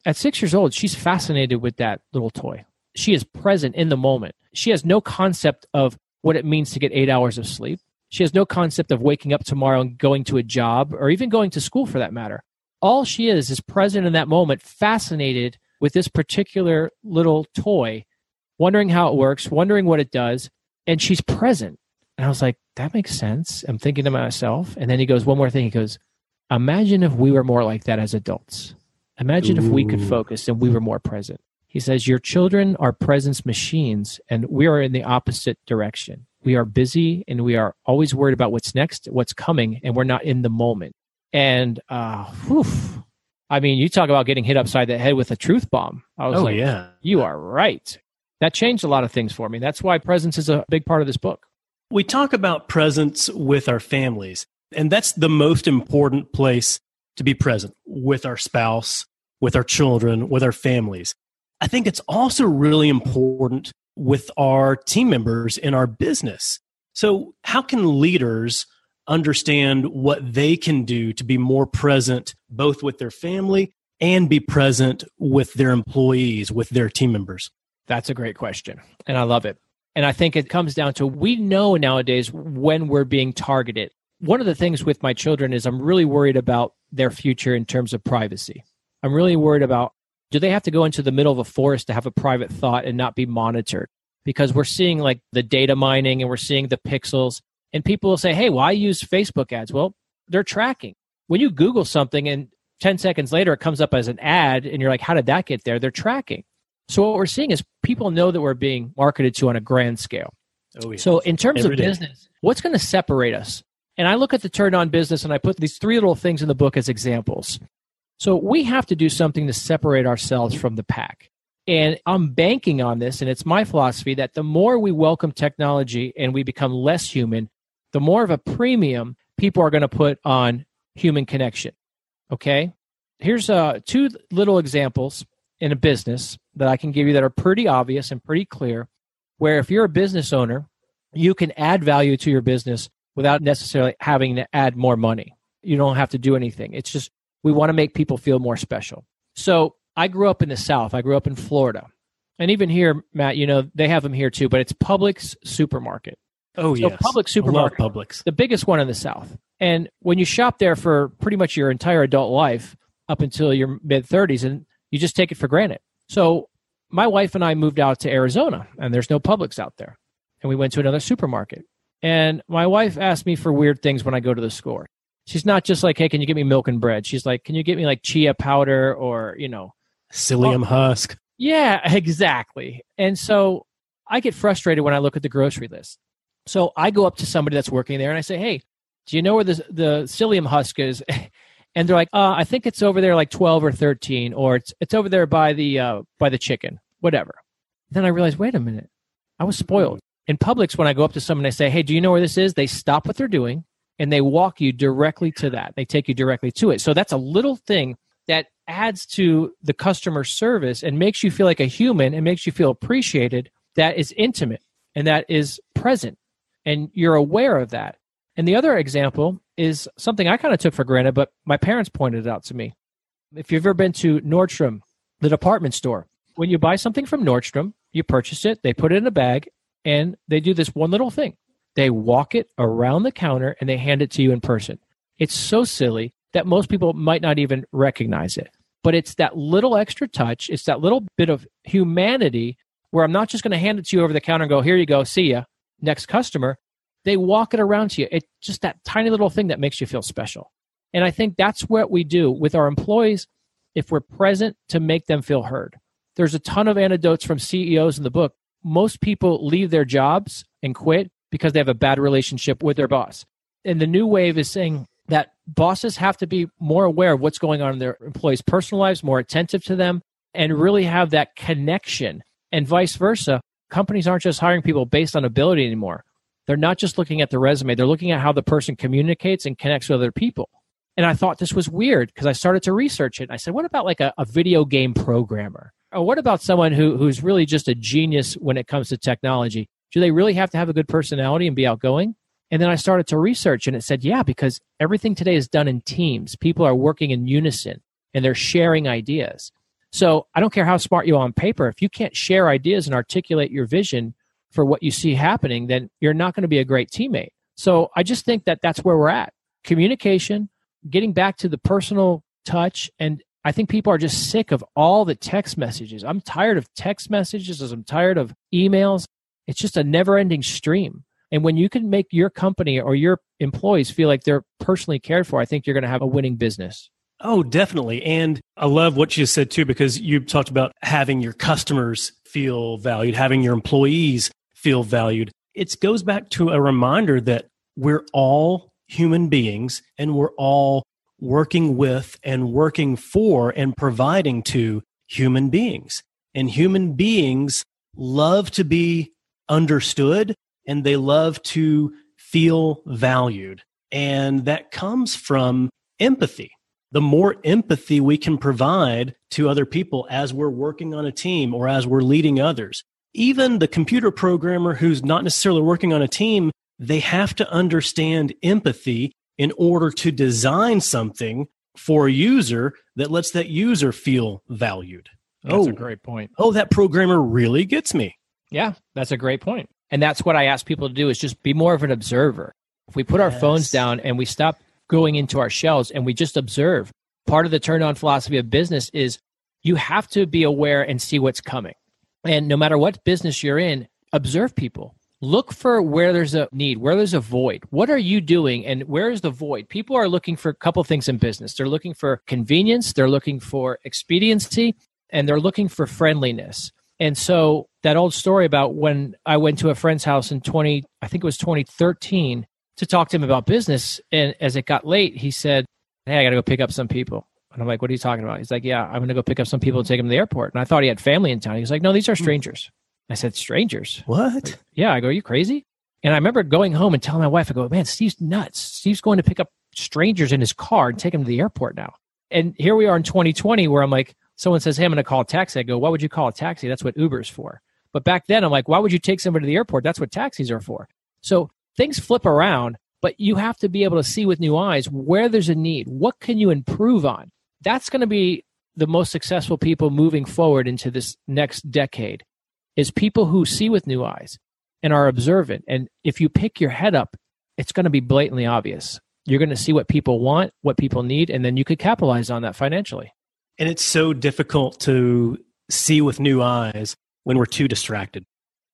at six years old, she's fascinated with that little toy. She is present in the moment. She has no concept of what it means to get eight hours of sleep. She has no concept of waking up tomorrow and going to a job, or even going to school for that matter." all she is is present in that moment, fascinated with this particular little toy, wondering how it works, wondering what it does, and she's present. And I was like, that makes sense. I'm thinking to myself. And then he goes, one more thing. He goes, imagine if we were more like that as adults. Imagine if we could focus and we were more present. He says, Your children are presence machines, and we are in the opposite direction. we are busy and we are always worried about what's next, what's coming, and we're not in the moment. And uh, whew, I mean, you talk about getting hit upside the head with a truth bomb. I was oh, like, yeah. you are right. That changed a lot of things for me. That's why presence is a big part of this book. We talk about presence with our families, and that's the most important place to be present with our spouse, with our children, with our families. I think it's also really important with our team members in our business. So, how can leaders understand what they can do to be more present both with their family and be present with their employees, with their team members? That's a great question. And I love it. And I think it comes down to we know nowadays when we're being targeted. One of the things with my children is I'm really worried about their future in terms of privacy. I'm really worried about do they have to go into the middle of a forest to have a private thought and not be monitored? Because we're seeing like the data mining and we're seeing the pixels. And people will say, hey, why use Facebook ads? Well, they're tracking. When you Google something and 10 seconds later it comes up as an ad and you're like, how did that get there? They're tracking. So what we're seeing is people know that we're being marketed to on a grand scale. Oh. So in terms Every of day. business, what's going to separate us? And I look at the turn on business and I put these three little things in the book as examples. So we have to do something to separate ourselves from the pack. And I'm banking on this, and it's my philosophy that the more we welcome technology and we become less human, the more of a premium people are going to put on human connection. Okay? Here's uh, two little examples in a business that I can give you that are pretty obvious and pretty clear. Where if you're a business owner, you can add value to your business without necessarily having to add more money. You don't have to do anything. It's just we want to make people feel more special. So I grew up in the South. I grew up in Florida. And even here, Matt, you know, they have them here too, but it's Publix supermarket. Oh, so yes. Publix supermarket. Publix. The biggest one in the South. And when you shop there for pretty much your entire adult life up until your mid 30s, and you just take it for granted. So my wife and I moved out to Arizona, and there's no Publix out there. And we went to another supermarket. And my wife asked me for weird things when I go to the store she's not just like, hey, can you get me milk and bread? She's like, can you get me like chia powder or, you know, psyllium oh, husk? Yeah, exactly. And so I get frustrated when I look at the grocery list. So I go up to somebody that's working there and I say, hey, do you know where the, the psyllium husk is? and they're like, uh, I think it's over there like 12 or 13, or it's, it's over there by the, uh, by the chicken, whatever. Then I realized, wait a minute, I was spoiled. In Publix, when I go up to someone and I say, hey, do you know where this is? They stop what they're doing and they walk you directly to that. They take you directly to it. So that's a little thing that adds to the customer service and makes you feel like a human and makes you feel appreciated that is intimate and that is present and you're aware of that. And the other example is something I kind of took for granted, but my parents pointed it out to me. If you've ever been to Nordstrom, the department store, when you buy something from Nordstrom, you purchase it, they put it in a bag, and they do this one little thing. They walk it around the counter and they hand it to you in person. It's so silly that most people might not even recognize it. But it's that little extra touch, it's that little bit of humanity where I'm not just going to hand it to you over the counter and go, here you go, see ya, next customer. They walk it around to you. It's just that tiny little thing that makes you feel special. And I think that's what we do with our employees if we're present to make them feel heard. There's a ton of anecdotes from CEOs in the book. Most people leave their jobs and quit because they have a bad relationship with their boss. And the new wave is saying that bosses have to be more aware of what's going on in their employees' personal lives, more attentive to them, and really have that connection. And vice versa, companies aren't just hiring people based on ability anymore. They're not just looking at the resume, they're looking at how the person communicates and connects with other people. And I thought this was weird because I started to research it. I said, what about like a, a video game programmer? Or what about someone who, who's really just a genius when it comes to technology? Do they really have to have a good personality and be outgoing? And then I started to research and it said, yeah, because everything today is done in teams. People are working in unison and they're sharing ideas. So I don't care how smart you are on paper. If you can't share ideas and articulate your vision for what you see happening, then you're not going to be a great teammate. So I just think that that's where we're at. Communication, getting back to the personal touch. And I think people are just sick of all the text messages. I'm tired of text messages. I'm tired of emails. It's just a never ending stream. And when you can make your company or your employees feel like they're personally cared for, I think you're going to have a winning business. Oh, definitely. And I love what you said too, because you talked about having your customers feel valued, having your employees feel valued. it goes back to a reminder that we're all human beings and we're all working with and working for and providing to human beings. And human beings love to be understood and they love to feel valued. And that comes from empathy. The more empathy we can provide to other people as we're working on a team or as we're leading others, even the computer programmer who's not necessarily working on a team, they have to understand empathy in order to design something for a user that lets that user feel valued. That's oh, a great point. Oh, that programmer really gets me. Yeah, that's a great point. And that's what I ask people to do is just be more of an observer. If we put yes. our phones down and we stop going into our shells and we just observe, part of the turn on philosophy of business is you have to be aware and see what's coming. And no matter what business you're in, observe people. Look for where there's a need, where there's a void. What are you doing and where is the void? People are looking for a couple things in business. They're looking for convenience, they're looking for expediency, and they're looking for friendliness. And so that old story about when I went to a friend's house in 20, I think it was 2013 to talk to him about business. And as it got late, he said, Hey, I got to go pick up some people. And I'm like, What are you talking about? He's like, Yeah, I'm going to go pick up some people and take them to the airport. And I thought he had family in town. He's like, No, these are hmm. strangers. I said, Strangers? What? Like, yeah. I go, Are you crazy? And I remember going home and telling my wife, I go, Man, Steve's nuts. Steve's going to pick up strangers in his car and take them to the airport now. And here we are in 2020 where I'm like, someone says, Hey, I'm going to call a taxi. I go, Why would you call a taxi? That's what Uber's for. But back then, I'm like, Why would you take somebody to the airport? That's what taxis are for. So things flip around, but you have to be able to see with new eyes where there's a need. What can you improve on? That's going to be the most successful people moving forward into this next decade is people who see with new eyes and are observant. And if you pick your head up, it's going to be blatantly obvious. You're going to see what people want, what people need, and then you could capitalize on that financially. And it's so difficult to see with new eyes when we're too distracted.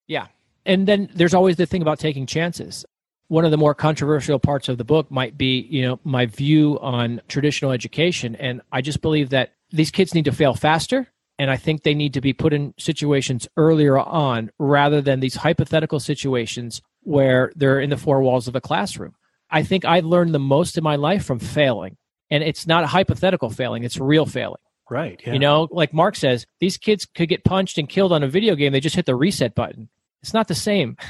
Yeah. And then there's always the thing about taking chances. One of the more controversial parts of the book might be, you know, my view on traditional education. And I just believe that these kids need to fail faster. And I think they need to be put in situations earlier on rather than these hypothetical situations where they're in the four walls of a classroom. I think I learned the most in my life from failing. And it's not a hypothetical failing, it's real failing. Right. Yeah. You know, like Mark says, these kids could get punched and killed on a video game. They just hit the reset button. It's not the same.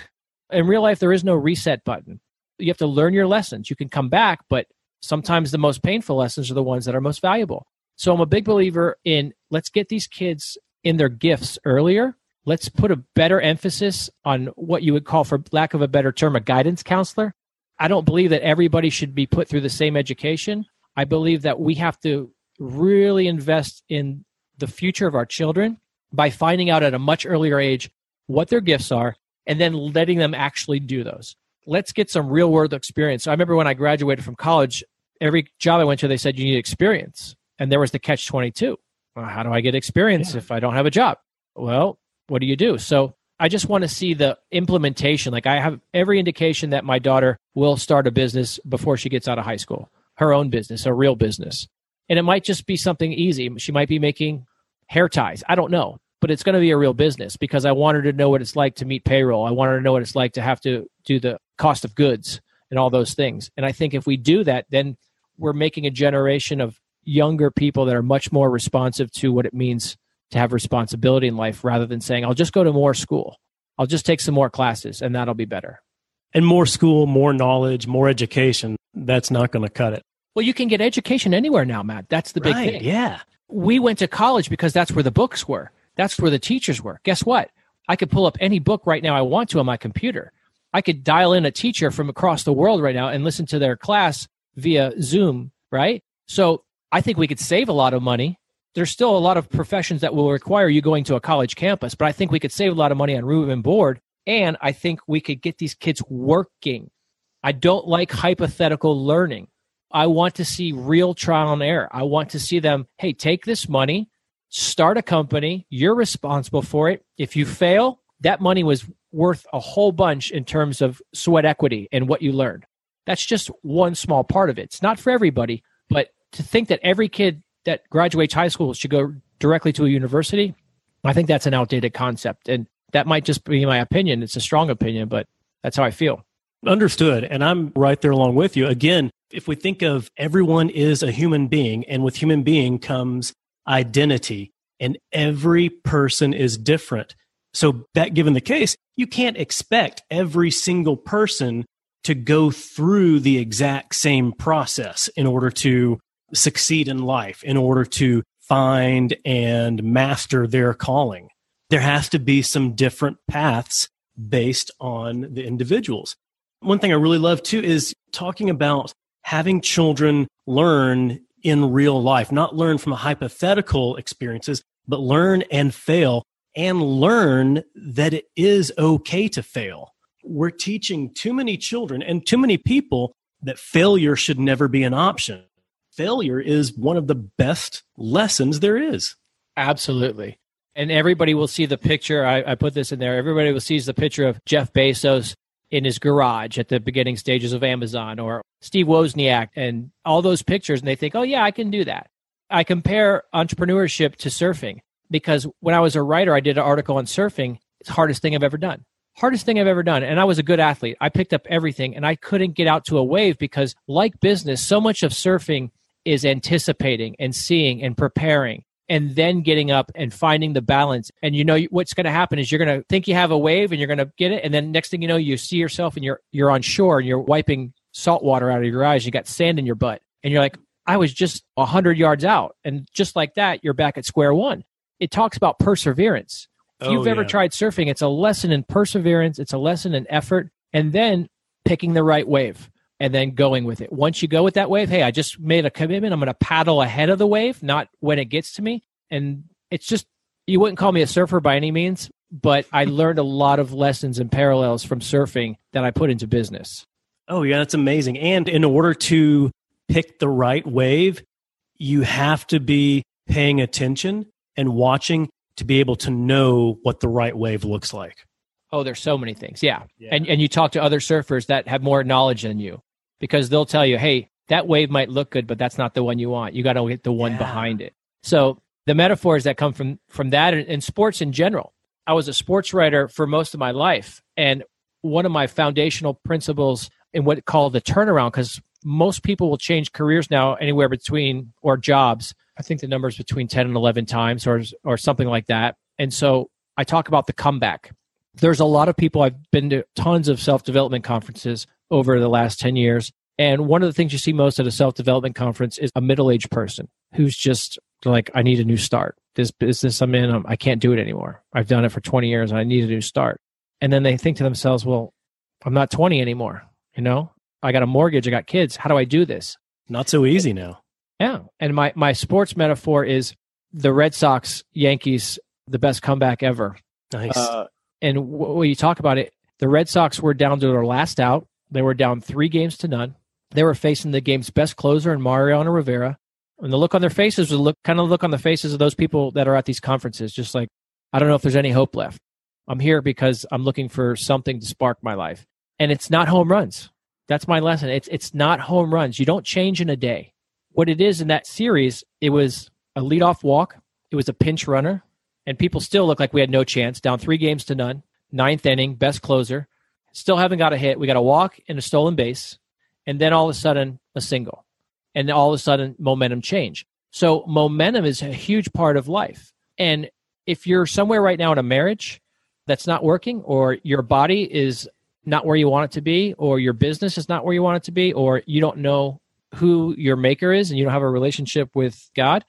In real life, there is no reset button. You have to learn your lessons. You can come back, but sometimes the most painful lessons are the ones that are most valuable. So I'm a big believer in let's get these kids in their gifts earlier. Let's put a better emphasis on what you would call, for lack of a better term, a guidance counselor. I don't believe that everybody should be put through the same education. I believe that we have to really invest in the future of our children by finding out at a much earlier age what their gifts are and then letting them actually do those. Let's get some real world experience. So I remember when I graduated from college, every job I went to, they said you need experience. And there was the catch 22. Well, how do I get experience yeah. if I don't have a job? Well, what do you do? So I just want to see the implementation. Like I have every indication that my daughter will start a business before she gets out of high school, her own business, a real business. And it might just be something easy. She might be making hair ties. I don't know. But it's going to be a real business because I want her to know what it's like to meet payroll. I want her to know what it's like to have to do the cost of goods and all those things. And I think if we do that, then we're making a generation of younger people that are much more responsive to what it means to have responsibility in life rather than saying, I'll just go to more school. I'll just take some more classes and that'll be better. And more school, more knowledge, more education, that's not going to cut it. Well, you can get education anywhere now, Matt. That's the big right, thing. Yeah. We went to college because that's where the books were. That's where the teachers were. Guess what? I could pull up any book right now I want to on my computer. I could dial in a teacher from across the world right now and listen to their class via Zoom, right? So I think we could save a lot of money. There's still a lot of professions that will require you going to a college campus, but I think we could save a lot of money on room and board. And I think we could get these kids working. I don't like hypothetical learning. I want to see real trial and error. I want to see them, hey, take this money, start a company. You're responsible for it. If you fail, that money was worth a whole bunch in terms of sweat equity and what you learned. That's just one small part of it. It's not for everybody, but to think that every kid that graduates high school should go directly to a university, I think that's an outdated concept. And that might just be my opinion. It's a strong opinion, but That's how I feel. Understood. And I'm right there along with you. Again, if we think of everyone is a human being, and with human being comes identity, and every person is different. So, that given the case, you can't expect every single person to go through the exact same process in order to succeed in life, in order to find and master their calling. There has to be some different paths based on the individuals. One thing I really love too is talking about having children learn in real life, not learn from hypothetical experiences, but learn and fail and learn that it is okay to fail. We're teaching too many children and too many people that failure should never be an option. Failure is one of the best lessons there is. Absolutely. And everybody will see the picture. I, I put this in there. Everybody will see the picture of Jeff Bezos in his garage at the beginning stages of Amazon or Steve Wozniak and all those pictures. And they think, oh, yeah, I can do that. I compare entrepreneurship to surfing because when I was a writer, I did an article on surfing. It's the hardest thing I've ever done. Hardest thing I've ever done. And I was a good athlete. I picked up everything and I couldn't get out to a wave because, like business, so much of surfing is anticipating and seeing and preparing and then getting up and finding the balance. And you know what's going to happen is you're going to think you have a wave and you're going to get it, and then next thing you know, you see yourself and you're you're on shore and you're wiping salt water out of your eyes. You got sand in your butt, and you're like, I was just a hundred yards out, and just like that, you're back at square one. It talks about perseverance. If you've oh, ever yeah. tried surfing, it's a lesson in perseverance. It's a lesson in effort, and then picking the right wave and then going with it. Once you go with that wave, hey, I just made a commitment. I'm going to paddle ahead of the wave, not when it gets to me. And it's just, you wouldn't call me a surfer by any means, but I learned a lot of lessons and parallels from surfing that I put into business. Oh, yeah, that's amazing. And in order to pick the right wave, you have to be paying attention and watching to be able to know what the right wave looks like. Oh, there's so many things. Yeah. yeah. And and you talk to other surfers that have more knowledge than you because they'll tell you, hey, that wave might look good, but that's not the one you want. You got to get the one yeah. behind it. So the metaphors that come from from that and, and sports in general. I was a sports writer for most of my life, and one of my foundational principles in what called the turnaround, because most people will change careers now anywhere between or jobs. I think the number is between ten and eleven times, or or something like that. And so I talk about the comeback. There's a lot of people. I've been to tons of self development conferences over the last 10 years. And one of the things you see most at a self development conference is a middle aged person who's just like, I need a new start. This business I'm in, um, I can't do it anymore. I've done it for 20 years and I need a new start. And then they think to themselves, well, I'm not 20 anymore. You know, I got a mortgage, I got kids. How do I do this? Not so easy now. Yeah. And my, my sports metaphor is the Red Sox, Yankees, the best comeback ever. Nice. Uh, and when you talk about it, the Red Sox were down to their last out. They were down three games to none. They were facing the game's best closer in Mariano Rivera. And the look on their faces was look kind of the look on the faces of those people that are at these conferences, just like, I don't know if there's any hope left. I'm here because I'm looking for something to spark my life. And it's not home runs. That's my lesson. It's it's not home runs. You don't change in a day. What it is in that series, it was a leadoff walk, it was a pinch runner, and people still look like we had no chance, down three games to none. Ninth inning, best closer. Still haven't got a hit. We got a walk and a stolen base, and then all of a sudden a single, and all of a sudden momentum change. So momentum is a huge part of life. And if you're somewhere right now in a marriage that's not working, or your body is not where you want it to be, or your business is not where you want it to be, or you don't know who your maker is and you don't have a relationship with God,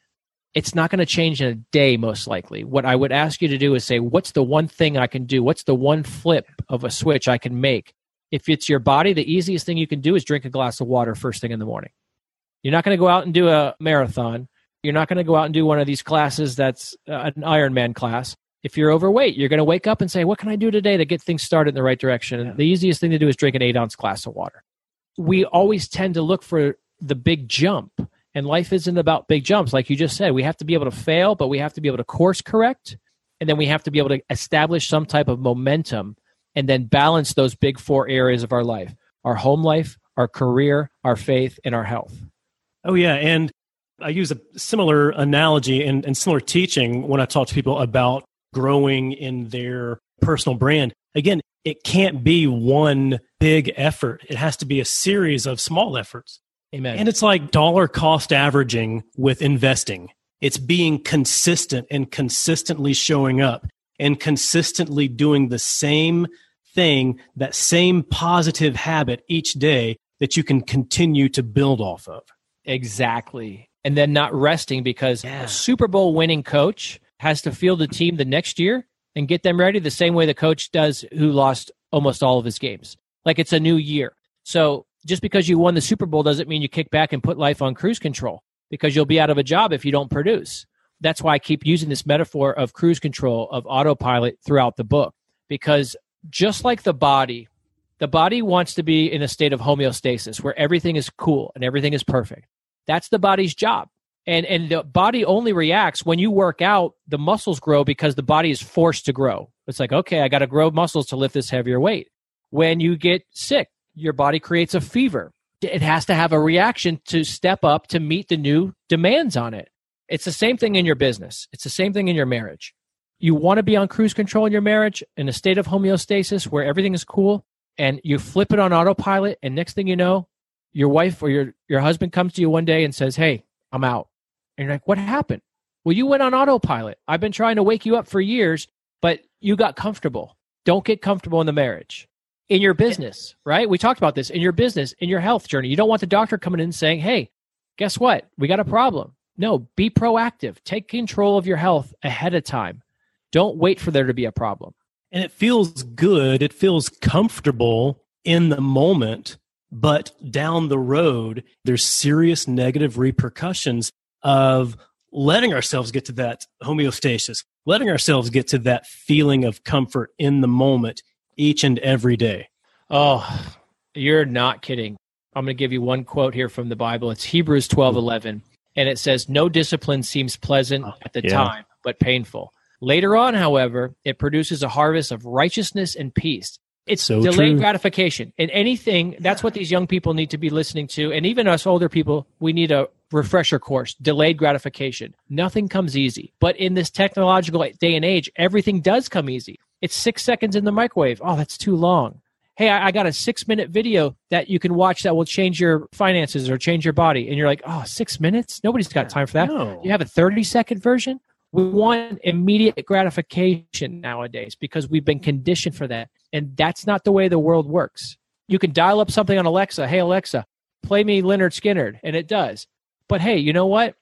it's not going to change in a day, most likely. What I would ask you to do is say, what's the one thing I can do? What's the one flip of a switch I can make? If it's your body, the easiest thing you can do is drink a glass of water first thing in the morning. You're not going to go out and do a marathon. You're not going to go out and do one of these classes that's uh, an Ironman class. If you're overweight, you're going to wake up and say, What can I do today to get things started in the right direction? And the easiest thing to do is drink an eight ounce glass of water. We always tend to look for the big jump and life isn't about big jumps. Like you just said, we have to be able to fail, but we have to be able to course correct. And then we have to be able to establish some type of momentum and then balance those big four areas of our life our home life, our career, our faith, and our health. Oh, yeah. And I use a similar analogy and, and similar teaching when I talk to people about growing in their personal brand. again, it can't be one big effort. It has to be a series of small efforts. Amen. And it's like dollar cost averaging with investing. It's being consistent and consistently showing up and consistently doing the same thing, that same positive habit each day that you can continue to build off of. Exactly. And then not resting because Yeah. a Super Bowl winning coach has to field the team the next year and get them ready the same way the coach does who lost almost all of his games. Like it's a new year. So just because you won the Super Bowl doesn't mean you kick back and put life on cruise control because you'll be out of a job if you don't produce. That's why I keep using this metaphor of cruise control, of autopilot throughout the book. Because just like the body, the body wants to be in a state of homeostasis where everything is cool and everything is perfect. That's the body's job. And and the body only reacts when you work out, the muscles grow because the body is forced to grow. It's like, okay, I got to grow muscles to lift this heavier weight. When you get sick, your body creates a fever. It has to have a reaction to step up to meet the new demands on it. It's the same thing in your business. It's the same thing in your marriage. You want to be on cruise control in your marriage in a state of homeostasis where everything is cool and you flip it on autopilot and next thing you know, your wife or your, your husband comes to you one day and says, Hey, I'm out. And you're like, What happened? Well, you went on autopilot. I've been trying to wake you up for years, but you got comfortable. Don't get comfortable in the marriage. In your business, right? We talked about this. In your business, in your health journey, you don't want the doctor coming in saying, Hey, guess what? We got a problem. No, be proactive. Take control of your health ahead of time. Don't wait for there to be a problem. And it feels good. It feels comfortable in the moment, but down the road, there's serious negative repercussions of letting ourselves get to that homeostasis, letting ourselves get to that feeling of comfort in the moment each and every day. Oh, you're not kidding. I'm going to give you one quote here from the Bible. It's Hebrews 12 11. And it says, No discipline seems pleasant at the yeah. time, but painful. Later on, however, it produces a harvest of righteousness and peace. It's So delayed true. gratification. And anything, that's what these young people need to be listening to. And even us older people, we need a refresher course, delayed gratification. Nothing comes easy. But in this technological day and age, everything does come easy. It's six seconds in the microwave. Oh, that's too long. Hey, I, I got a six minute video that you can watch that will change your finances or change your body. And you're like, oh, six minutes? Nobody's got time for that. No. You have a 30 second version? We want immediate gratification nowadays because we've been conditioned for that. And that's not the way the world works. You can dial up something on Alexa. Hey, Alexa, play me Lynyrd Skynyrd. And it does. But hey, you know what?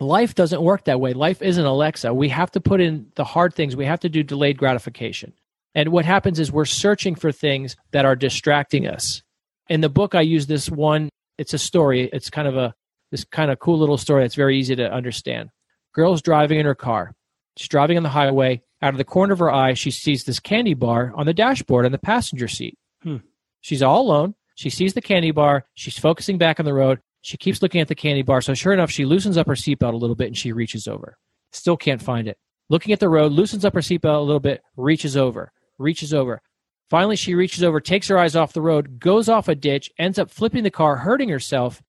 Life doesn't work that way. Life isn't Alexa. We have to put in the hard things. We have to do delayed gratification. And what happens is we're searching for things that are distracting us. In the book, I use this one. It's a story. It's kind of a this kind of cool little story that's very easy to understand. Girl's driving in her car. She's driving on the highway. Out of the corner of her eye, she sees this candy bar on the dashboard on the passenger seat. Hmm. She's all alone. She sees the candy bar. She's focusing back on the road. She keeps looking at the candy bar. So sure enough, she loosens up her seatbelt a little bit and she reaches over. Still can't find it. Looking at the road, loosens up her seatbelt a little bit, reaches over, reaches over. Finally, she reaches over, takes her eyes off the road, goes off a ditch, ends up flipping the car, hurting herself.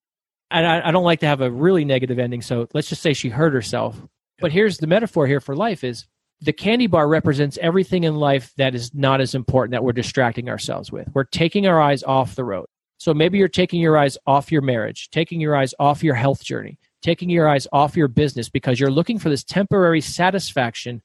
And I, I don't like to have a really negative ending, so let's just say she hurt herself. But here's the metaphor here for life is the candy bar represents everything in life that is not as important that we're distracting ourselves with. We're taking our eyes off the road. So maybe you're taking your eyes off your marriage, taking your eyes off your health journey, taking your eyes off your business because you're looking for this temporary satisfaction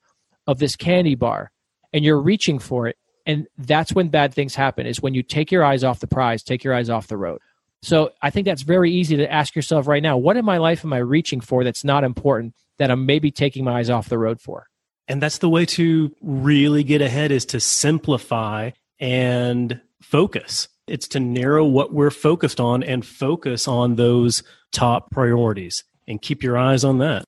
of this candy bar and you're reaching for it. And that's when bad things happen is when you take your eyes off the prize, take your eyes off the road. So I think that's very easy to ask yourself right now. What in my life am I reaching for that's not important that I'm maybe taking my eyes off the road for? And that's the way to really get ahead is to simplify and focus. It's to narrow what we're focused on and focus on those top priorities and keep your eyes on that.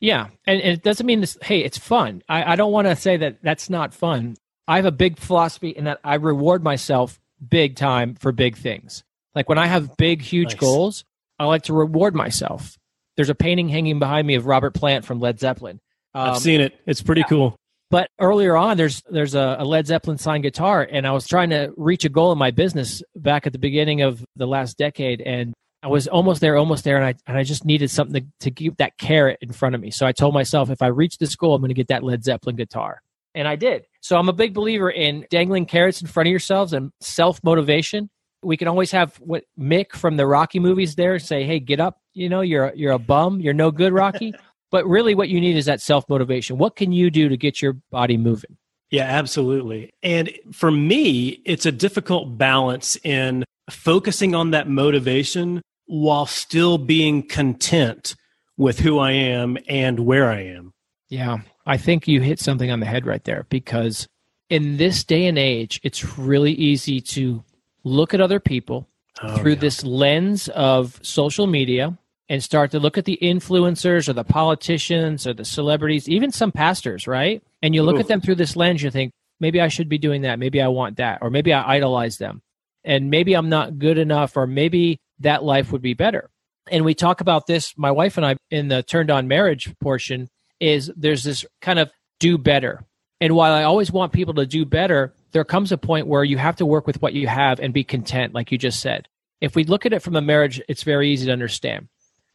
Yeah, and, and it doesn't mean this. Hey, it's fun. I, I don't want to say that that's not fun. I have a big philosophy in that I reward myself big time for big things. Like when I have big, huge Nice. goals, I like to reward myself. There's a painting hanging behind me of Robert Plant from Led Zeppelin. I've Um, seen it. It's pretty cool. But earlier on, there's there's a, a Led Zeppelin signed guitar, and I was trying to reach a goal in my business back at the beginning of the last decade, and I was almost there, almost there, and I and I just needed something to, to keep that carrot in front of me. So I told myself, if I reach this goal, I'm going to get that Led Zeppelin guitar. And I did. So I'm a big believer in dangling carrots in front of yourselves and self motivation. We can always have what Mick from the Rocky movies there say, "Hey, get up! You know, you're you're a bum. You're no good, Rocky." But really, what you need is that self motivation. What can you do to get your body moving? Yeah, absolutely. And for me, it's a difficult balance in focusing on that motivation while still being content with who I am and where I am. Yeah, I think you hit something on the head right there because in this day and age, it's really easy to look at other people oh, through yeah. this lens of social media and start to look at the influencers or the politicians or the celebrities, even some pastors, right? And you look Ooh. at them through this lens, you think, maybe I should be doing that. Maybe I want that. Or maybe I idolize them. And maybe I'm not good enough, or maybe that life would be better. And we talk about this, my wife and I, in the turned on marriage portion, is there's this kind of do better. And while I always want people to do better, there comes a point where you have to work with what you have and be content, like you just said. If we look at it from a marriage, it's very easy to understand.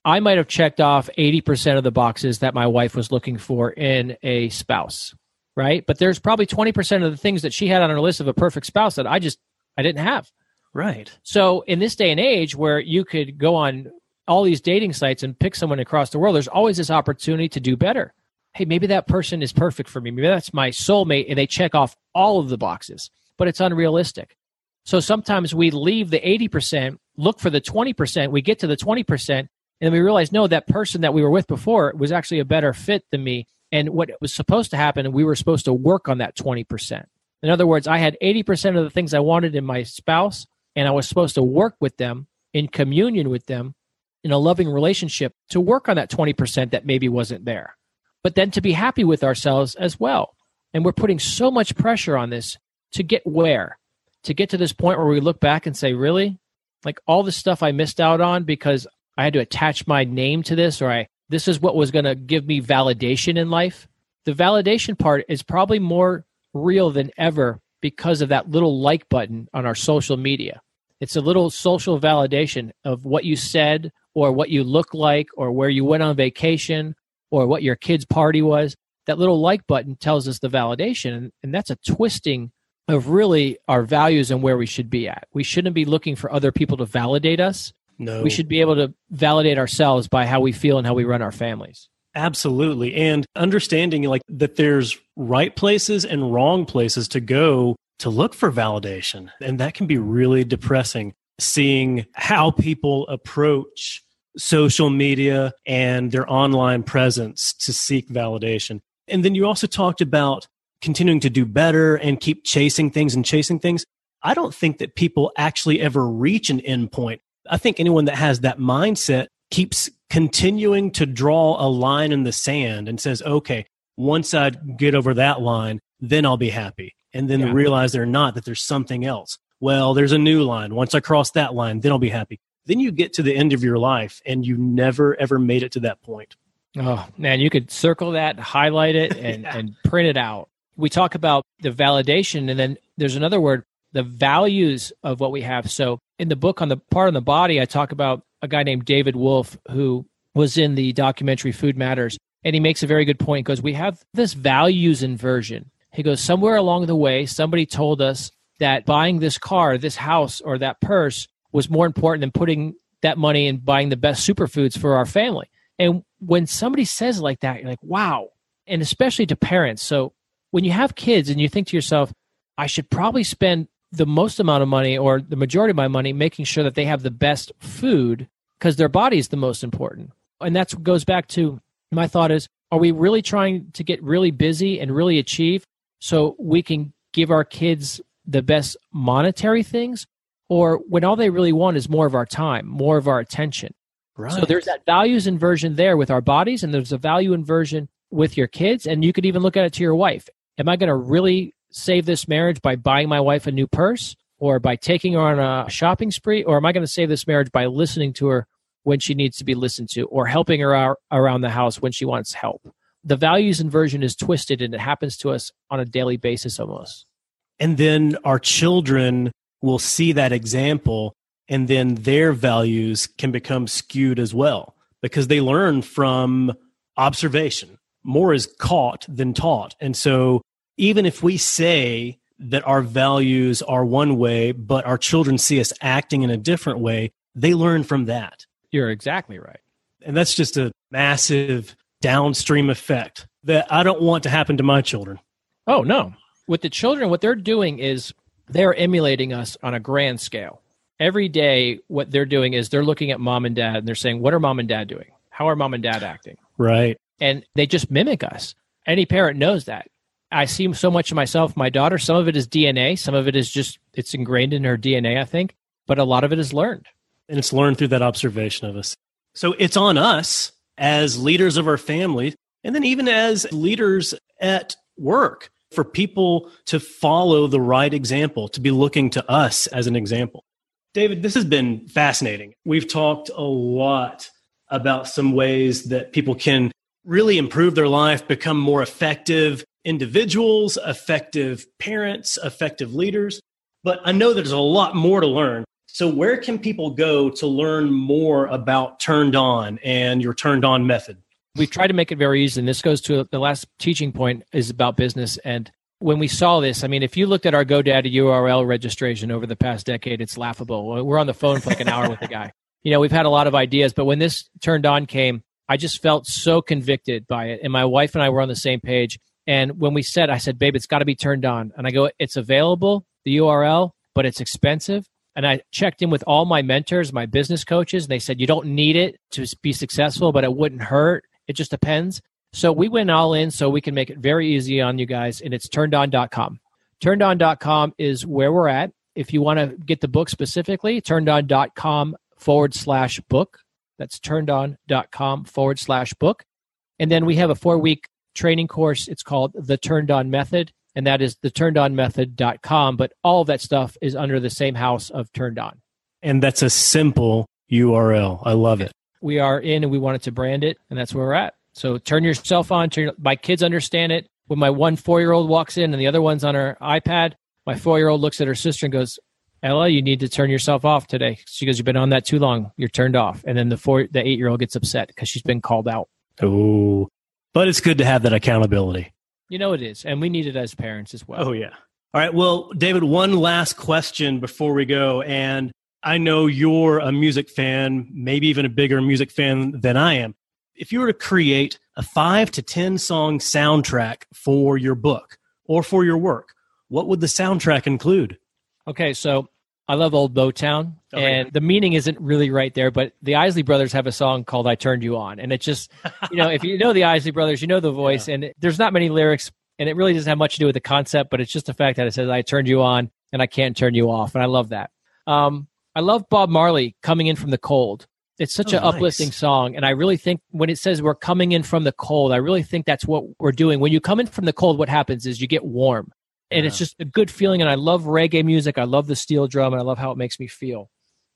I might have checked off 80% of the boxes that my wife was looking for in a spouse, right? But there's probably 20% of the things that she had on her list of a perfect spouse that I just I didn't have. Right. So in this day and age where you could go on all these dating sites and pick someone across the world, there's always this opportunity to do better. Hey, maybe that person is perfect for me. Maybe that's my soulmate and they check off all of the boxes, but it's unrealistic. So sometimes we leave the 80%, look for the 20%, we get to the 20%, and we realized, no, that person that we were with before was actually a better fit than me. And what was supposed to happen, we were supposed to work on that 20%. In other words, I had 80% of the things I wanted in my spouse, and I was supposed to work with them in communion with them in a loving relationship to work on that 20% that maybe wasn't there, but then to be happy with ourselves as well. And we're putting so much pressure on this to get where? To get to this point where we look back and say, really? Like all the stuff I missed out on because I had to attach my name to this or I this is what was going to give me validation in life. The validation part is probably more real than ever because of that little like button on our social media. It's a little social validation of what you said or what you look like or where you went on vacation or what your kid's party was. That little like button tells us the validation. And, that's a twisting of really our values and where we should be at. We shouldn't be looking for other people to validate us. No. We should be able to validate ourselves by how we feel and how we run our families. Absolutely. And understanding like that there's right places and wrong places to go to look for validation. And that can be really depressing seeing how people approach social media and their online presence to seek validation. And then you also talked about continuing to do better and keep chasing things and chasing things. I don't think that people actually ever reach an endpoint. I think anyone that has that mindset keeps continuing to draw a line in the sand and says, okay, once I get over that line, then I'll be happy. And then yeah. realize they're not, that there's something else. Well, there's a new line. Once I cross that line, then I'll be happy. Then you get to the end of your life and you never ever made it to that point. Oh man, you could circle that, highlight it, and, yeah. and print it out. We talk about the validation, and then there's another word, the values of what we have. So in the book on the part on the body, I talk about a guy named David Wolfe who was in the documentary Food Matters. And he makes a very good point because we have this values inversion. He goes, somewhere along the way, somebody told us that buying this car, this house, or that purse was more important than putting that money in buying the best superfoods for our family. And when somebody says like that, you're like, wow. And especially to parents. So when you have kids and you think to yourself, I should probably spend the most amount of money or the majority of my money making sure that they have the best food because their body is the most important. And that goes back to my thought is are we really trying to get really busy and really achieve so we can give our kids the best monetary things or when all they really want is more of our time, more of our attention? Right. So there's that values inversion there with our bodies, and there's a value inversion with your kids. And you could even look at it to your wife. Am I going to really save this marriage by buying my wife a new purse or by taking her on a shopping spree? Or am I going to save this marriage by listening to her when she needs to be listened to or helping her out around the house when she wants help? The values inversion is twisted and it happens to us on a daily basis almost. And then our children will see that example and then their values can become skewed as well because they learn from observation. More is caught than taught. And so even if we say that our values are one way, but our children see us acting in a different way, they learn from that. You're exactly right. And that's just a massive downstream effect that I don't want to happen to my children. Oh, no. With the children, what they're doing is they're emulating us on a grand scale. Every day, what they're doing is they're looking at mom and dad and they're saying, What are mom and dad doing? How are mom and dad acting? Right. And they just mimic us. Any parent knows that. I see so much of myself, my daughter. Some of it is DNA, some of it is just, it's ingrained in her DNA, I think, but a lot of it is learned. And it's learned through that observation of us. So it's on us as leaders of our family, and then even as leaders at work, for people to follow the right example, to be looking to us as an example. David, this has been fascinating. We've talked a lot about some ways that people can really improve their life, become more effective individuals, effective parents, effective leaders. But I know there's a lot more to learn. So, where can people go to learn more about Turned On and your Turned On method? We try to make it very easy. And this goes to the last teaching point is about business. And when we saw this, I mean, if you looked at our GoDaddy URL registration over the past decade, it's laughable. We're on the phone for like an hour with the guy. You know, we've had a lot of ideas, but when this turned on came, I just felt so convicted by it. And my wife and I were on the same page. And when we said, I said, babe, it's got to be turned on. And I go, it's available, the URL, but it's expensive. And I checked in with all my mentors, my business coaches, and they said, you don't need it to be successful, but it wouldn't hurt. It just depends. So we went all in so we can make it very easy on you guys, and it's turnedon.com. Turnedon.com is where we're at. If you want to get the book specifically, turnedon.com forward slash book. That's turnedon.com forward slash book. And then we have a four week training course. It's called The Turned On Method and that is the turnedonmethod.com. But all of that stuff is under the same house of Turned On. And that's a simple URL. I love it. We are in and we wanted to brand it, and that's where we're at. So turn yourself on. Turn, my kids understand it. When my one four year old walks in and the other one's on her iPad, my four year old looks at her sister and goes, Ella, you need to turn yourself off today. She goes, You've been on that too long. You're turned off. And then the four, the eight year old gets upset because she's been called out. Oh, but it's good to have that accountability. You know it is, and we need it as parents as well. Oh yeah. All right. Well, David, one last question before we go, and I know you're a music fan, maybe even a bigger music fan than I am. If you were to create a five to 10 song soundtrack for your book or for your work, what would the soundtrack include? Okay, so I love old Motown, oh, and yeah. the meaning isn't really right there. But the Isley Brothers have a song called "I Turned You On," and it just, you know, if you know the Isley Brothers, you know the voice, yeah. and it, there's not many lyrics, and it really doesn't have much to do with the concept, but it's just the fact that it says "I turned you on" and I can't turn you off, and I love that. Um, I love Bob Marley coming in from the cold. It's such oh, an nice. uplifting song, and I really think when it says we're coming in from the cold, I really think that's what we're doing. When you come in from the cold, what happens is you get warm and yeah. it's just a good feeling. And I love reggae music. I love the steel drum, and I love how it makes me feel.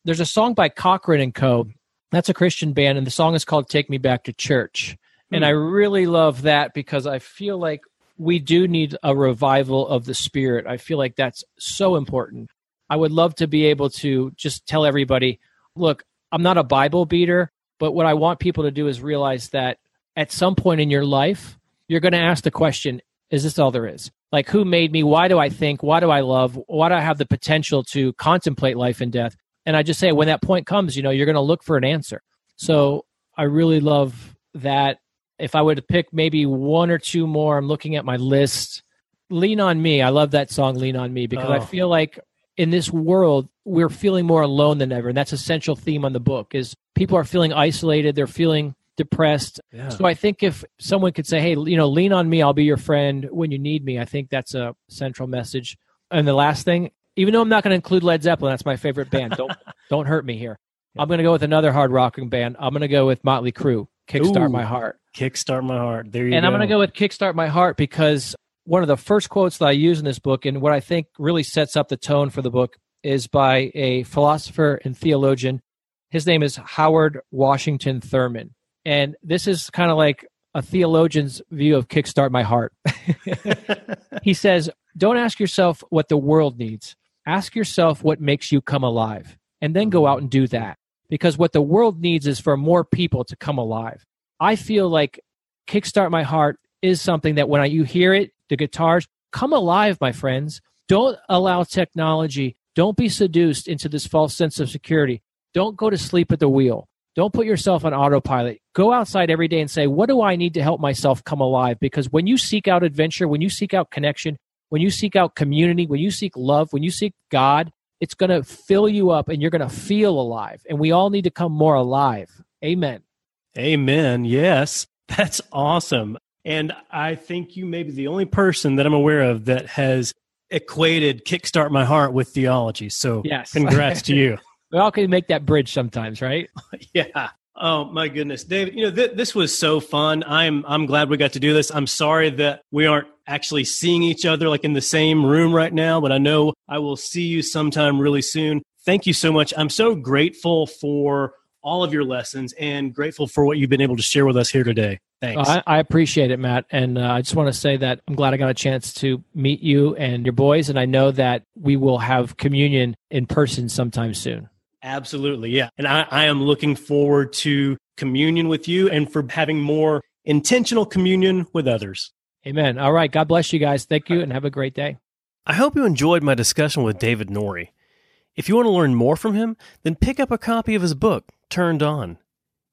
There's a song by Cochren and Co. That's a Christian band, and the song is called "Take Me Back to Church." Mm. And I really love that because I feel like we do need a revival of the spirit. I feel like that's so important. I would love to be able to just tell everybody, look, I'm not a Bible beater, but what I want people to do is realize that at some point in your life, you're going to ask the question, is this all there is? Like, who made me? Why do I think? Why do I love? Why do I have the potential to contemplate life and death? And I just say, when that point comes, you know, you're going to look for an answer. So I really love that. If I were to pick maybe one or two more, I'm looking at my list. Lean on Me. I love that song, Lean on Me, because oh. I feel like in this world, we're feeling more alone than ever. And that's a central theme on the book is people are feeling isolated. They're feeling depressed. Yeah. So I think if someone could say, "Hey, you know, lean on me. I'll be your friend when you need me." I think that's a central message. And the last thing, even though I'm not going to include Led Zeppelin, that's my favorite band. Don't don't hurt me here. I'm going to go with another hard rocking band. I'm going to go with Motley Crue. Kickstart Ooh, my heart. Kickstart my heart. There you go. and go. I'm going to go with Kickstart my heart because one of the first quotes that I use in this book, and what I think really sets up the tone for the book, is by a philosopher and theologian. His name is Howard Washington Thurman. And this is kind of like a theologian's view of Kickstart My Heart. he says, Don't ask yourself what the world needs. Ask yourself what makes you come alive, and then go mm-hmm. out and do that. Because what the world needs is for more people to come alive. I feel like Kickstart My Heart is something that when I, you hear it, the guitars, come alive, my friends. Don't allow technology, don't be seduced into this false sense of security. Don't go to sleep at the wheel. Don't put yourself on autopilot. Go outside every day and say, What do I need to help myself come alive? Because when you seek out adventure, when you seek out connection, when you seek out community, when you seek love, when you seek God, it's going to fill you up and you're going to feel alive. And we all need to come more alive. Amen. Amen. Yes. That's awesome. And I think you may be the only person that I'm aware of that has equated Kickstart My Heart with theology. So, yes. congrats to you. We all can make that bridge sometimes, right? yeah. Oh my goodness, David! You know th- this was so fun. I'm I'm glad we got to do this. I'm sorry that we aren't actually seeing each other like in the same room right now, but I know I will see you sometime really soon. Thank you so much. I'm so grateful for all of your lessons and grateful for what you've been able to share with us here today. Thanks. I, I, appreciate it, Matt. And uh, I just want to say that I'm glad I got a chance to meet you and your boys. And I know that we will have communion in person sometime soon. Absolutely. Yeah. And I, I am looking forward to communion with you and for having more intentional communion with others. Amen. All right. God bless you guys. Thank you and have a great day. I hope you enjoyed my discussion with David Norrie. If you want to learn more from him, then pick up a copy of his book, Turned On.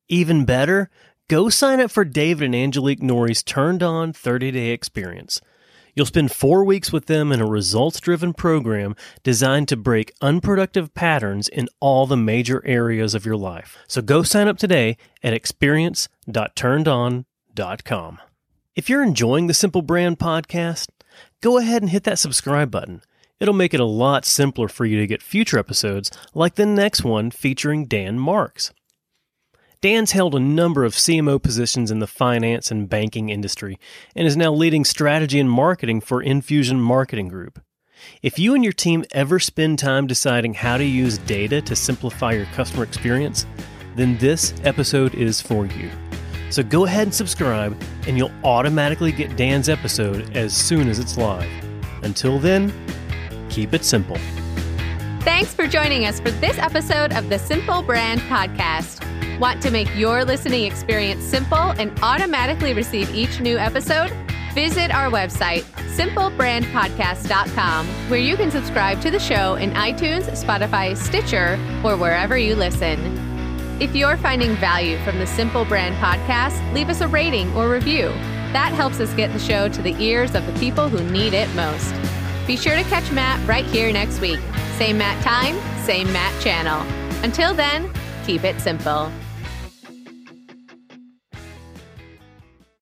Even better, go sign up for David and Angelique Norrie's Turned On 30 Day Experience. You'll spend four weeks with them in a results driven program designed to break unproductive patterns in all the major areas of your life. So go sign up today at experience.turnedon.com. If you're enjoying the Simple Brand podcast, go ahead and hit that subscribe button. It'll make it a lot simpler for you to get future episodes like the next one featuring Dan Marks. Dan's held a number of CMO positions in the finance and banking industry and is now leading strategy and marketing for Infusion Marketing Group. If you and your team ever spend time deciding how to use data to simplify your customer experience, then this episode is for you. So go ahead and subscribe, and you'll automatically get Dan's episode as soon as it's live. Until then, keep it simple. Thanks for joining us for this episode of the Simple Brand Podcast. Want to make your listening experience simple and automatically receive each new episode? Visit our website, simplebrandpodcast.com, where you can subscribe to the show in iTunes, Spotify, Stitcher, or wherever you listen. If you're finding value from the Simple Brand podcast, leave us a rating or review. That helps us get the show to the ears of the people who need it most. Be sure to catch Matt right here next week. Same Matt time, same Matt channel. Until then, keep it simple.